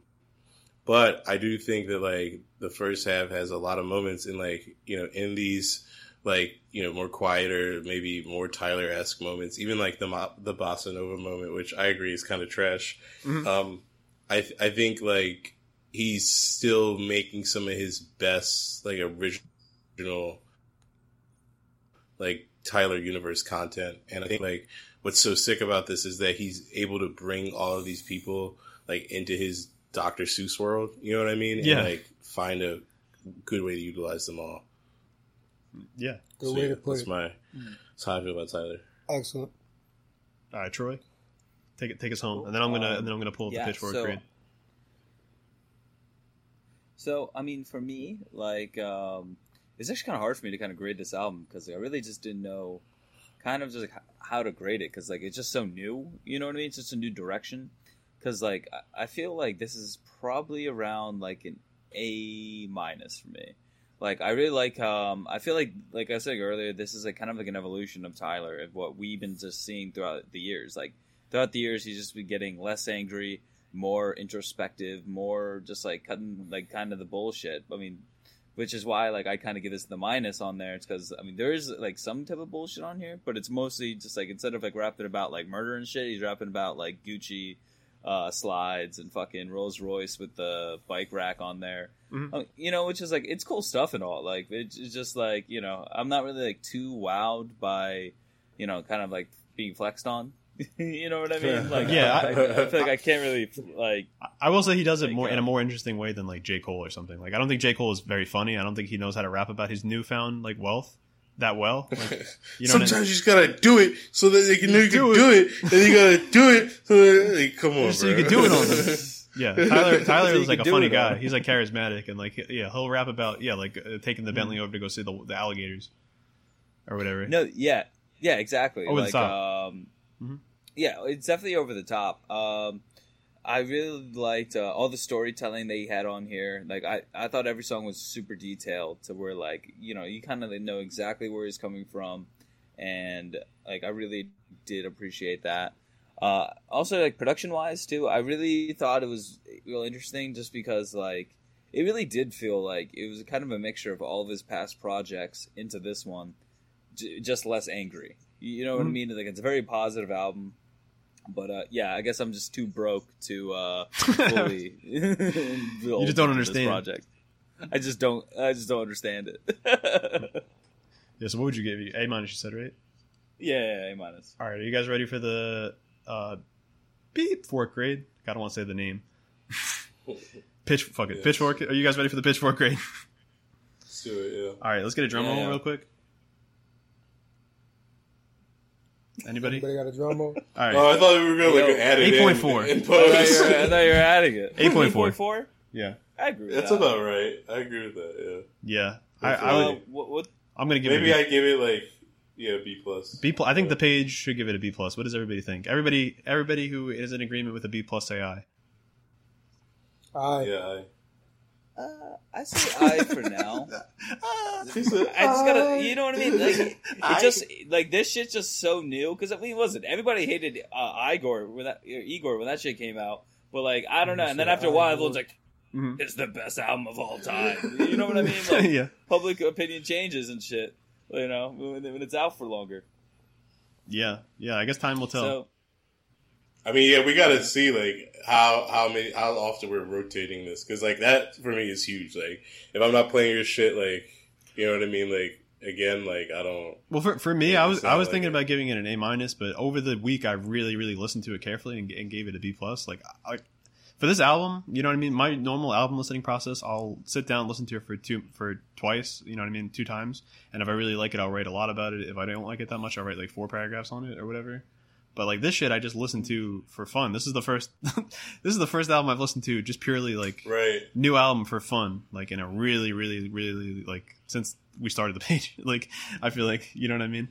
but I do think that like the first half has a lot of moments in like you know in these like you know more quieter, maybe more Tyler esque moments. Even like the the bossa nova moment, which I agree is kind of trash. Mhm. Um, I th- I think like he's still making some of his best like original like Tyler universe content, and I think like what's so sick about this is that he's able to bring all of these people like into his Dr. Seuss world. You know what I mean? Yeah. And like find a good way to utilize them all. Yeah. Good So, way yeah, to put that's it. my that's how I feel about Tyler. Excellent. All right, Troy, take it, take us home, and then I'm gonna Um, and then I'm gonna pull up yeah, the pitchfork so- grade. So, I mean, for me, like, um, it's actually kind of hard for me to kind of grade this album because I really just didn't know kind of just like, how to grade it because, like, it's just so new. You know what I mean? It's just a new direction. Because, like, I- feel like this is probably around like an A minus for me. Like, I really like, um, I feel like, like I said earlier, this is like kind of like an evolution of Tyler of what we've been just seeing throughout the years. Like, throughout the years, he's just been getting less angry, more introspective, more just like cutting like kind of the bullshit. I mean, which is why like I kind of give this the minus on there. It's because I mean there is like some type of bullshit on here, but it's mostly just like instead of like rapping about like murder and shit, he's rapping about like Gucci uh, slides and fucking Rolls Royce with the bike rack on there. Mhm. Uh, you know, which is like it's cool stuff and all. Like it's it's just like you know I'm not really like too wowed by you know kind of like being flexed on. [laughs] you know what I mean? Like Yeah, I, I- I feel like I can't really like I will say he does it Like, more in uh, a more interesting way than like J Cole or something. Like I don't think J Cole is very funny. I don't think he knows how to rap about his newfound like wealth that well. Like, [laughs] you know, what I- Sometimes you just gotta do it so that they can know you can Do do it, and you gotta do it so that like, come on, so bro. you can do it on them. [laughs] Yeah, Tyler. Tyler So is like a funny guy. on. He's like charismatic and like yeah, he'll rap about yeah, like uh, taking the Bentley over to go see the, the alligators or whatever. No, yeah, yeah, exactly. Over the like, top. Um, Mhm. Yeah, it's definitely over the top. Um, I really liked uh, all the storytelling they had on here. Like, I, I thought every song was super detailed to where, like, you know, you kind of know exactly where he's coming from, and like, I really did appreciate that. Uh, also, like production wise too, I really thought it was real interesting just because like it really did feel like it was kind of a mixture of all of his past projects into this one, j- just less angry. You know what I Mhm. mean? Like it's a very positive album, but uh, yeah, I guess I'm just too broke to uh, [laughs] fully. you [laughs] just don't understand. project. I just don't. I just don't understand it. [laughs] Yeah. So what would you give you? A minus, you said right? yeah, yeah, A minus. All right. Are you guys ready for the uh, beep fork grade? I don't want to say the name. Pitch. Fuck it. Yes. Pitchfork. Are you guys ready for the pitchfork grade? Let's do it. Yeah. All right. Let's get a drum Yeah, roll yeah. real quick. Anybody? Anybody got a drum roll? [laughs] All right. Oh, I thought we were gonna like add it 8.4. in, in I thought, you were, I thought you were adding it. 8.4. 8.4? yeah. I agree with That's that. about right. I agree with that. Yeah. I, That's I would, uh, what, what? I'm gonna give Yeah. Maybe it a I give it like yeah B plus. B plus. I think the page should give it a B plus. What does everybody think? Everybody, everybody who is in agreement with a B plus, AI. aye. Yeah. I, uh, I say I for now. [laughs] I just gotta, you know what I mean? Like, it [laughs] I- just like this shit's just so new. Because I mean, wasn't everybody hated uh, Igor when that Igor when that shit came out? But like, I don't know. And then after a while, everyone's like, Mhm. "It's the best album of all time." [laughs] You know what I mean? Like, yeah. public opinion changes and shit. You know, when, when it's out for longer. Yeah. Yeah. I guess time will tell. So I mean, yeah, we got to see like how how many how often we're rotating this because like that for me is huge. Like if I'm not playing your shit, like you know what I mean. Like again, like I don't. Well, for, for me, I was I was like thinking it. about giving it an A minus, but over the week, I really really listened to it carefully and, and gave it a B plus. Like, I, for this album, you know what I mean. My normal album listening process, I'll sit down, listen to it for two for twice. You know what I mean, two times. And if I really like it, I'll write a lot about it. If I don't like it that much, I'll write like four paragraphs on it or whatever. But like this shit, I just listened to for fun. This is the first. [laughs] this is the first album I've listened to just purely like Right. new album for fun, like in a really, really, really like since we started the page. [laughs] like I feel like you know what I mean.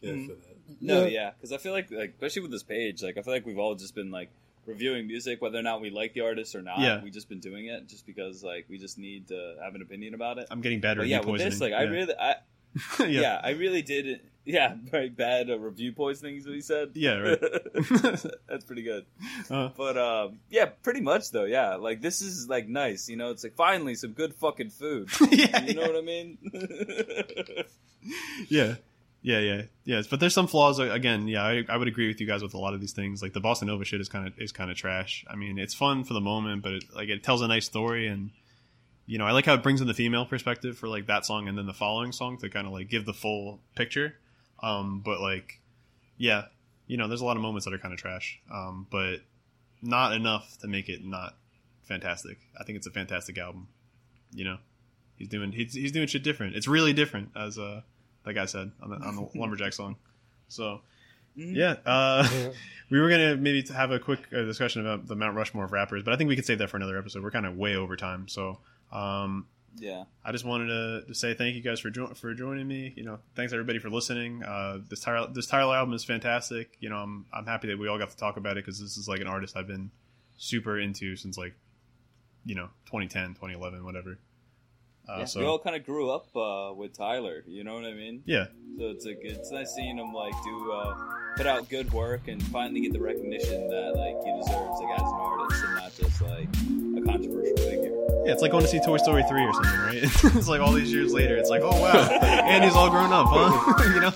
Yeah. Mm. For that. no, Yeah. yeah, because I feel like like especially with this page, like I feel like we've all just been like reviewing music, whether or not we like the artist or not. Yeah. we just been doing it just because like we just need to have an opinion about it. I'm getting bad But yeah, with this, like I really, I, [laughs] yeah. yeah. I really did. Yeah, very bad uh, review poisoning is what he said. Yeah, right. [laughs] That's pretty good. Uh, But um, yeah, pretty much though. Yeah, like this is like nice. You know, it's like finally some good fucking food. [laughs] yeah, You know what I mean? yeah, yeah, yeah, yes. But there's some flaws. uh, Again, yeah, I, I would agree with you guys with a lot of these things. Like the bossa nova shit is kind of is kind of trash. I mean, it's fun for the moment, but it, like it tells a nice story, and you know, I like how it brings in the female perspective for like that song and then the following song to kind of like give the full picture. Um, but like yeah, you know, there's a lot of moments that are kind of trash, um, but not enough to make it not fantastic. I think it's a fantastic album. You know, he's doing he's, he's doing shit different. It's really different, as uh, that guy said on the, on the [laughs] lumberjack song. So yeah, uh, [laughs] we were gonna maybe have a quick uh, discussion about the Mount Rushmore of rappers, but I think we could save that for another episode. We're kind of way over time, so um, Yeah. I just wanted to, to say thank you guys for jo- for joining me. You know, thanks everybody for listening. Uh, this Tyler this Tyler album is fantastic. You know, I'm I'm happy that we all got to talk about it because this is like an artist I've been super into since like you know 2010, 2011, whatever. Uh, Yeah, so we all kind of grew up uh, with Tyler. You know what I mean? yeah, So it's like it's nice seeing him like do uh, put out good work and finally get the recognition that like he deserves like as an artist and not just like a controversial figure. Yeah, it's like going to see Toy Story three or something, right? [laughs] it's like all these years later, it's like oh wow, Andy's all grown up, huh? [laughs] you know.